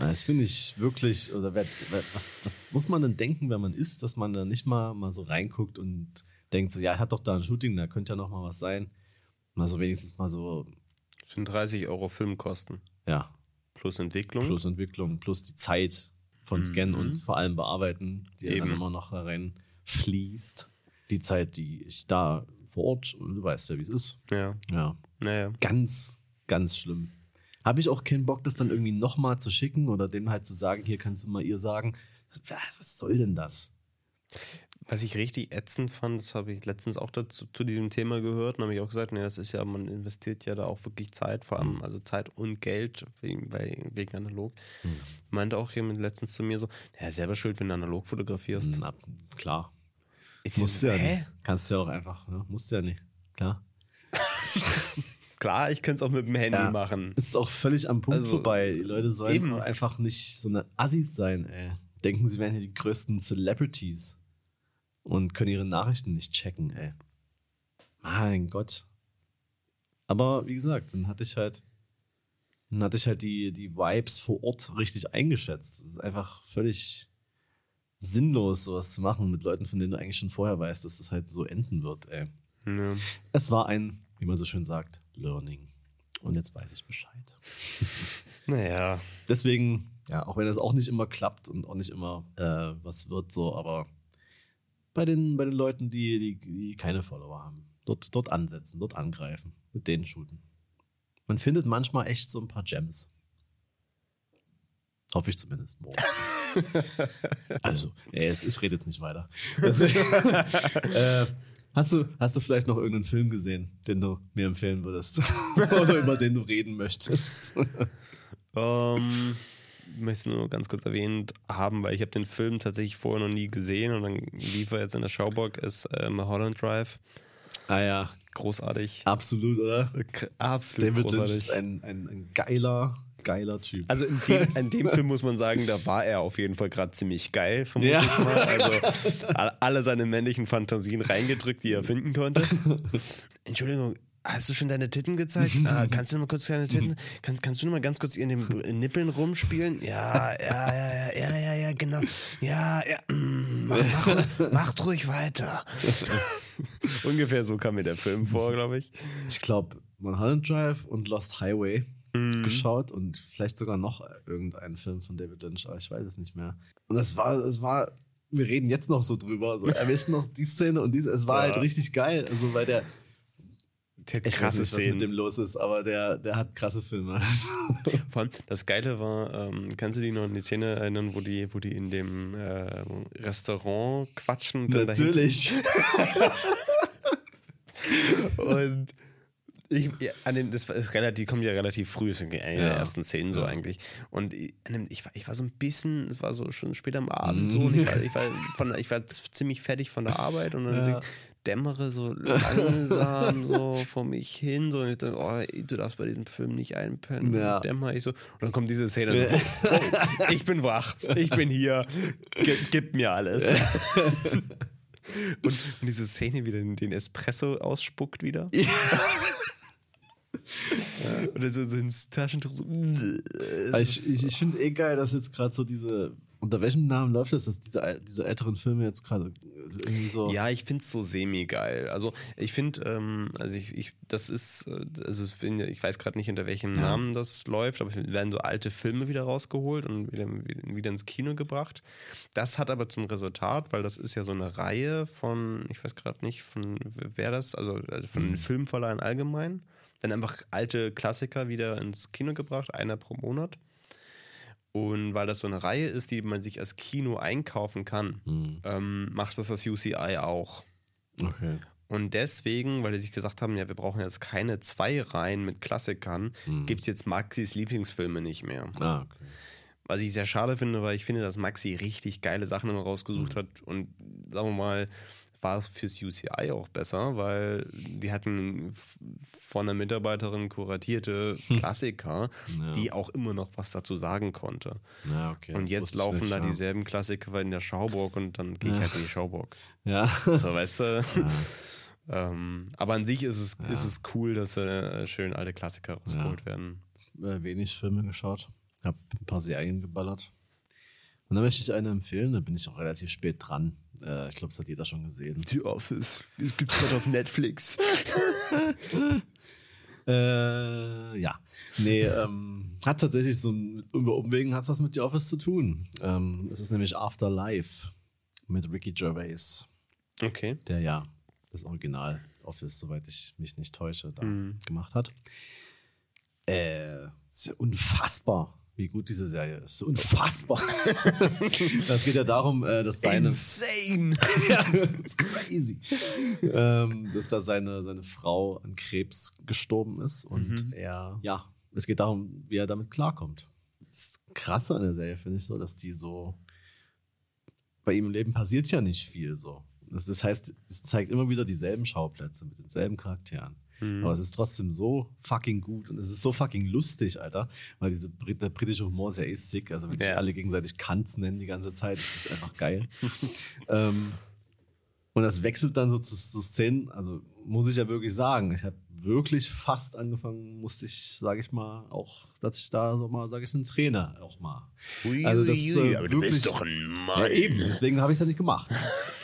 Ja, Das finde ich wirklich, oder wer, wer, was, was muss man denn denken, wenn man isst, dass man da nicht mal, mal so reinguckt und denkt so, ja, hat doch da ein Shooting, da könnte ja noch mal was sein. Mal so wenigstens mal so, Das sind 30 Euro Filmkosten ja, plus Entwicklung. plus Entwicklung, plus die Zeit von Scannen Mhm. und vor allem Bearbeiten, die ja dann Eben. immer noch rein fließt. Die Zeit, die ich da vor Ort, und du weißt ja, wie es ist. Ja, Ja, naja. ganz, ganz schlimm. Habe ich auch keinen Bock, das dann irgendwie nochmal zu schicken oder dem halt zu sagen, hier kannst du mal ihr sagen, was, was soll denn das? Was ich richtig ätzend fand, das habe ich letztens auch dazu, zu diesem Thema gehört und habe ich auch gesagt, nee, das ist ja, man investiert ja da auch wirklich Zeit, vor allem also Zeit und Geld wegen, wegen analog. Mhm. Meinte auch jemand letztens zu mir so, ja, selber schuld, wenn du analog fotografierst. Na, klar. Ich so, Musst du ja hä? nicht. Kannst du ja auch einfach, ne? Musst du ja nicht. Klar. Klar, ich könnte es auch mit dem Handy Ja. machen. Ist auch völlig am Punkt Also, vorbei. Die Leute sollen eben. einfach nicht so eine Assis sein, ey. Denken, sie wären hier die größten Celebrities und können ihre Nachrichten nicht checken, ey. Mein Gott. Aber wie gesagt, dann hatte ich halt, dann hatte ich halt die, die Vibes vor Ort richtig eingeschätzt. Es ist einfach völlig sinnlos, sowas zu machen mit Leuten, von denen du eigentlich schon vorher weißt, dass das halt so enden wird, ey. Ja. Es war ein, wie man so schön sagt, Learning. Und jetzt weiß ich Bescheid. Naja, Deswegen, ja, auch wenn das auch nicht immer klappt und auch nicht immer äh, was wird, so, aber bei den, bei den Leuten, die, die, die keine Follower haben, dort, dort ansetzen, dort angreifen, mit denen shooten. Man findet manchmal echt so ein paar Gems. Hoffe ich zumindest. Morgen. also, ey, jetzt, ich rede jetzt nicht weiter. Deswegen, äh, hast, du, hast du vielleicht noch irgendeinen Film gesehen, den du mir empfehlen würdest? Oder über den du reden möchtest? ähm, ich möchte nur ganz kurz erwähnt haben, weil ich habe den Film tatsächlich vorher noch nie gesehen und dann lief er jetzt in der Schauburg, ist ähm, Holland Drive. ah ja, Großartig. absolut, oder? K- Absolut David Lynch großartig. ist ein, ein, ein geiler, geiler Typ. Also in dem, in dem Film muss man sagen, da war er auf jeden Fall gerade ziemlich geil, vermute Ja. ich mal. Also all- alle seine männlichen Fantasien reingedrückt, die er finden konnte. Entschuldigung, hast du schon deine Titten gezeigt? Ah, kannst du noch mal kurz deine Titten? Kannst, kannst du noch mal ganz kurz in den Nippeln rumspielen? Ja, ja, ja, ja, ja, ja, ja, genau. Ja, ja, mm, mach, mach, macht ruhig weiter. Ungefähr so kam mir der Film vor, glaube ich. ich glaube, Mulholland Drive und Lost Highway Mhm. geschaut und vielleicht sogar noch irgendeinen Film von David Lynch, aber ich weiß es nicht mehr. Und das war, es war, wir reden jetzt noch so drüber. So, er wisst noch die Szene und diese, es war Ja. halt richtig geil. Also, weil der, Der ich weiß krasse nicht, was mit Szenen. dem los ist, aber der, der hat krasse Filme. Vor allem, das Geile war, ähm, kannst du dich noch an die Szene erinnern, wo die, wo die in dem äh, Restaurant quatschen? Natürlich. Und ich, ja, an dem, das ist relativ, kommt ja relativ früh, ist eine der Ja. ersten Szenen so eigentlich. Und ich, dem, ich, war, ich war so ein bisschen, es war so schon spät am Abend Mhm. so, und ich war, ich, war von, ich war ziemlich fertig von der Arbeit und dann Ja. Dämmere so langsam so vor mich hin so und ich dachte, oh, du darfst bei diesem Film nicht einpennen. Ja. Dämmer ich so. Und dann kommt diese Szene so, oh, ich bin wach, ich bin hier, gib, gib mir alles. Und, und diese Szene wieder den, den Espresso ausspuckt wieder. Und dann so, so ins Taschentuch so. Ich ich, ich finde eh geil, dass jetzt gerade so diese. Unter welchem Namen läuft das, dass diese, diese älteren Filme jetzt gerade irgendwie so. Ja, ich finde es so semi-geil. Also ich finde, ähm, also ich, ich, das ist, äh, also ich weiß gerade nicht, unter welchem Ja. Namen das läuft, aber es werden so alte Filme wieder rausgeholt und wieder, wieder ins Kino gebracht. Das hat aber zum Resultat, weil das ist ja so eine Reihe von, ich weiß gerade nicht, von wer das, also äh, von den Filmverleihen allgemein, werden einfach alte Klassiker wieder ins Kino gebracht, einer pro Monat. Und weil das so eine Reihe ist, die man sich als Kino einkaufen kann, Hm, ähm, macht das das UCI auch. okay. Und deswegen, weil die sich gesagt haben, ja, wir brauchen jetzt keine zwei Reihen mit Klassikern, Hm. gibt es jetzt Maxis Lieblingsfilme nicht mehr. Ah, okay. Was ich sehr schade finde, weil ich finde, dass Maxi richtig geile Sachen immer rausgesucht Hm. hat und sagen wir mal, war es fürs UCI auch besser, weil die hatten von einer Mitarbeiterin kuratierte Klassiker, Ja. die auch immer noch was dazu sagen konnte. Ja, okay. und das jetzt laufen da dieselben Klassiker in der Schauburg und dann gehe ich Ja. halt in die Schauburg. Ja. So, weißt du? ähm, aber an sich ist es, Ja. ist es cool, dass äh, schön alte Klassiker rausgeholt werden. äh, wenig Filme geschaut. Hab ein paar Serien geballert. Und dann möchte ich eine empfehlen, da bin ich auch relativ spät dran. Äh, ich glaube, das hat jeder schon gesehen. The Office. Gibt's gerade auf Netflix. Äh, ja. Nee, ähm, hat tatsächlich so ein, über Umwegen hat es was mit The Office zu tun. Ähm, es ist nämlich Afterlife mit Ricky Gervais, Okay. der ja das Original Office, soweit ich mich nicht täusche, da Mhm. gemacht hat. Äh, ist ja unfassbar, wie gut diese Serie ist. Unfassbar. Es geht ja darum, äh, dass seine. Insane. ja, das crazy. ähm, dass da seine, seine Frau an Krebs gestorben ist und Mhm. er, ja, es geht darum, wie er damit klarkommt. Das Krasse an der Serie finde ich so, dass die so, bei ihm im Leben passiert ja nicht viel so. Das, das heißt, es zeigt immer wieder dieselben Schauplätze mit denselben Charakteren. Mhm. Aber es ist trotzdem so fucking gut und es ist so fucking lustig, Alter. Weil diese der britische Humor ist ja eh sick. Also wenn sich Ja. alle gegenseitig Kanz nennen die ganze Zeit, das ist einfach geil. ähm, und das wechselt dann so zu, zu Szenen, also muss ich ja wirklich sagen, ich habe wirklich fast angefangen, musste ich, sage ich mal, auch, dass ich da so mal, sage ich, einen Trainer auch mal. Ui, Also das, ui, ui, äh, aber du bist wirklich- doch ein Mann. Ja, eben, deswegen habe ich es ja nicht gemacht.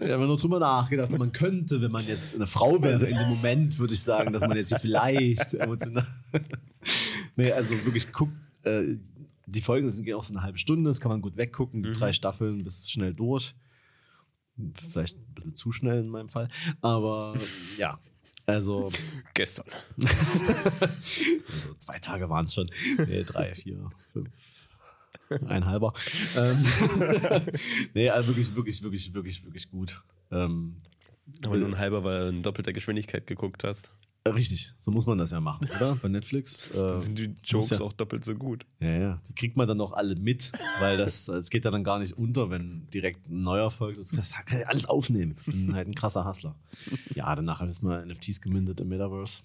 Ich habe nur drüber nachgedacht, man könnte, wenn man jetzt eine Frau wäre in dem Moment, würde ich sagen, dass man jetzt hier vielleicht emotional. nee, also wirklich guckt, äh, die Folgen sind gehen auch so eine halbe Stunde, das kann man gut weggucken, Mhm. drei Staffeln bis schnell durch. Vielleicht ein bisschen zu schnell in meinem Fall, aber ja. Also, Gestern. also zwei Tage waren es schon. Nee, drei, vier, fünf. Ein halber. Ähm, nee, also wirklich, wirklich, wirklich, wirklich, wirklich gut. Ähm, Aber nur ein halber, weil du in doppelter Geschwindigkeit geguckt hast. richtig, so muss man das ja machen, oder? Bei Netflix. Äh, sind die Jokes ja- auch doppelt so gut. ja, ja, die kriegt man dann auch alle mit, weil das, das geht ja dann gar nicht unter, wenn direkt ein neuer folgt. Das kann ich alles aufnehmen. Ich bin halt ein krasser Hustler. Ja, danach hat es mal NFTs gemindet im Metaverse,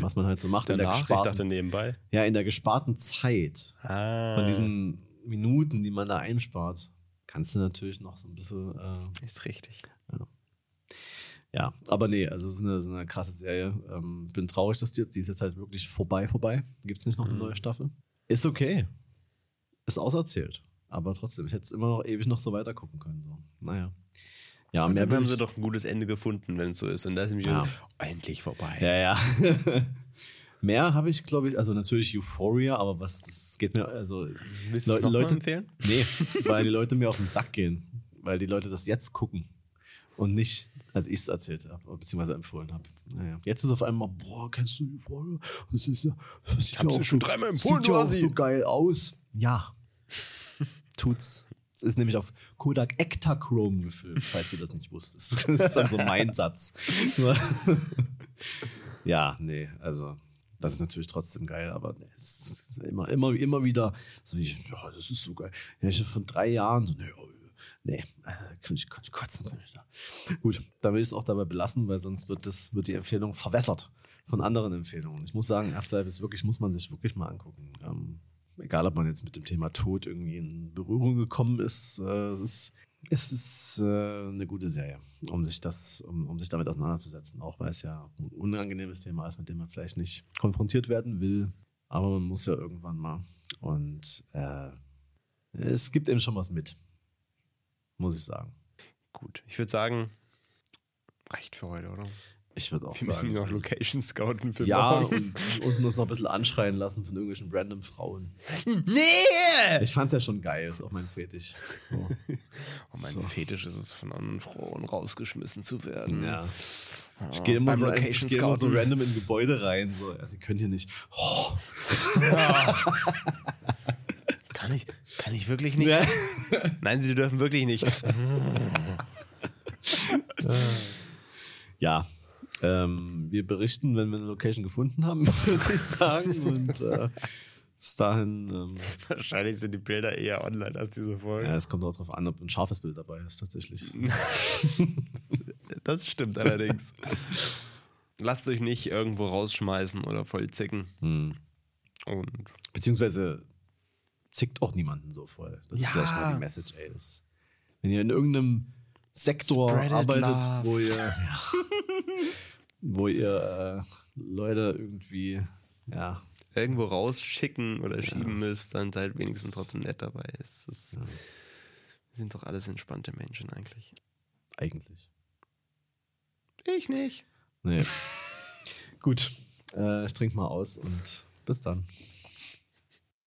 was man halt so macht in der Danach, ich gesparten, dachte nebenbei. ja, in der gesparten Zeit. Ah. Von diesen Minuten, die man da einspart, kannst du natürlich noch so ein bisschen äh, Ist richtig. Ja, aber nee, also es ist eine, ist eine krasse Serie. Ähm, bin traurig, dass die, die ist jetzt halt wirklich vorbei, vorbei. Gibt es nicht noch eine Mhm. neue Staffel? Ist okay. Ist auserzählt. Aber trotzdem, ich hätte es immer noch ewig noch so weiter gucken können. So. Naja. Ja, mehr haben sie doch ein gutes Ende gefunden, wenn es so ist. Und da ist nämlich Ja. endlich vorbei. Ja, ja. mehr habe ich, glaube ich, also natürlich Euphoria, aber was, das geht mir, also Willst Le- Leute- empfehlen? Nee, weil die Leute mir auf den Sack gehen. Weil die Leute das jetzt gucken. Und nicht, als ich es erzählt habe, beziehungsweise empfohlen habe. Naja. Jetzt ist auf einmal, boah, kennst du Euphoria? Das ist ja, das sieht ja auch schon so- dreimal empfohlen, Sieht ja auch so geil aus. Ja. Tut's. Es ist nämlich auf Kodak Ektachrome gefilmt, falls du das nicht wusstest. Das ist dann so mein Satz. ja, nee, also das ist natürlich trotzdem geil, aber es ist immer, immer, immer wieder so wie, ja, das ist so geil. Ja, ich von drei Jahren so, nee, oh, nee, äh, kann ich, kann ich kotzen. Kann ich da. Gut, dann will ich es auch dabei belassen, weil sonst wird, das, wird die Empfehlung verwässert von anderen Empfehlungen. Ich muss sagen, Afterlife ist wirklich, muss man sich wirklich mal angucken. Ähm, egal, ob man jetzt mit dem Thema Tod irgendwie in Berührung gekommen ist, äh, es ist, es ist äh, eine gute Serie, um sich das, um, um sich damit auseinanderzusetzen. Auch weil es ja ein unangenehmes Thema ist, mit dem man vielleicht nicht konfrontiert werden will. Aber man muss ja irgendwann mal. Und äh, es gibt eben schon was mit. Muss ich sagen. Gut, ich würde sagen, reicht für heute, oder? Ich würde auch Wir müssen sagen. noch also- Location scouten für ja, morgen. und, und uns noch ein bisschen anschreien lassen von irgendwelchen random Frauen. Nee! Ich fand's ja schon geil, ist auch mein Fetisch. So. Oh, mein So. Fetisch ist es, von anderen Frauen rausgeschmissen zu werden. Ja. Oh, Ich gehe immer, so, ich geh immer so random in Gebäude rein. So. Ja, sie können hier nicht. Oh. Kann ich, kann ich wirklich nicht? Ja. Nein, sie dürfen wirklich nicht. Ja. Ähm, wir berichten, wenn wir eine Location gefunden haben, würde ich sagen. Und äh, Bis dahin, ähm, Wahrscheinlich sind die Bilder eher online als diese Folge. ja, es kommt auch darauf an, ob ein scharfes Bild dabei ist, tatsächlich. Das stimmt allerdings. Lasst euch nicht irgendwo rausschmeißen oder voll zicken. Hm. Und Beziehungsweise zickt auch niemanden so voll. Das Ja. ist vielleicht mal die Message, ey. Das, wenn ihr in irgendeinem Sektor Spread it arbeitet, love. wo ihr, ja, wo ihr äh, Leute irgendwie, ja, irgendwo rausschicken oder schieben müsst, dann seid wenigstens trotzdem nett dabei. Es ist, Ja. Wir sind doch alles entspannte Menschen eigentlich. eigentlich. Ich nicht. Nee. Gut, äh, ich trinke mal aus und bis dann.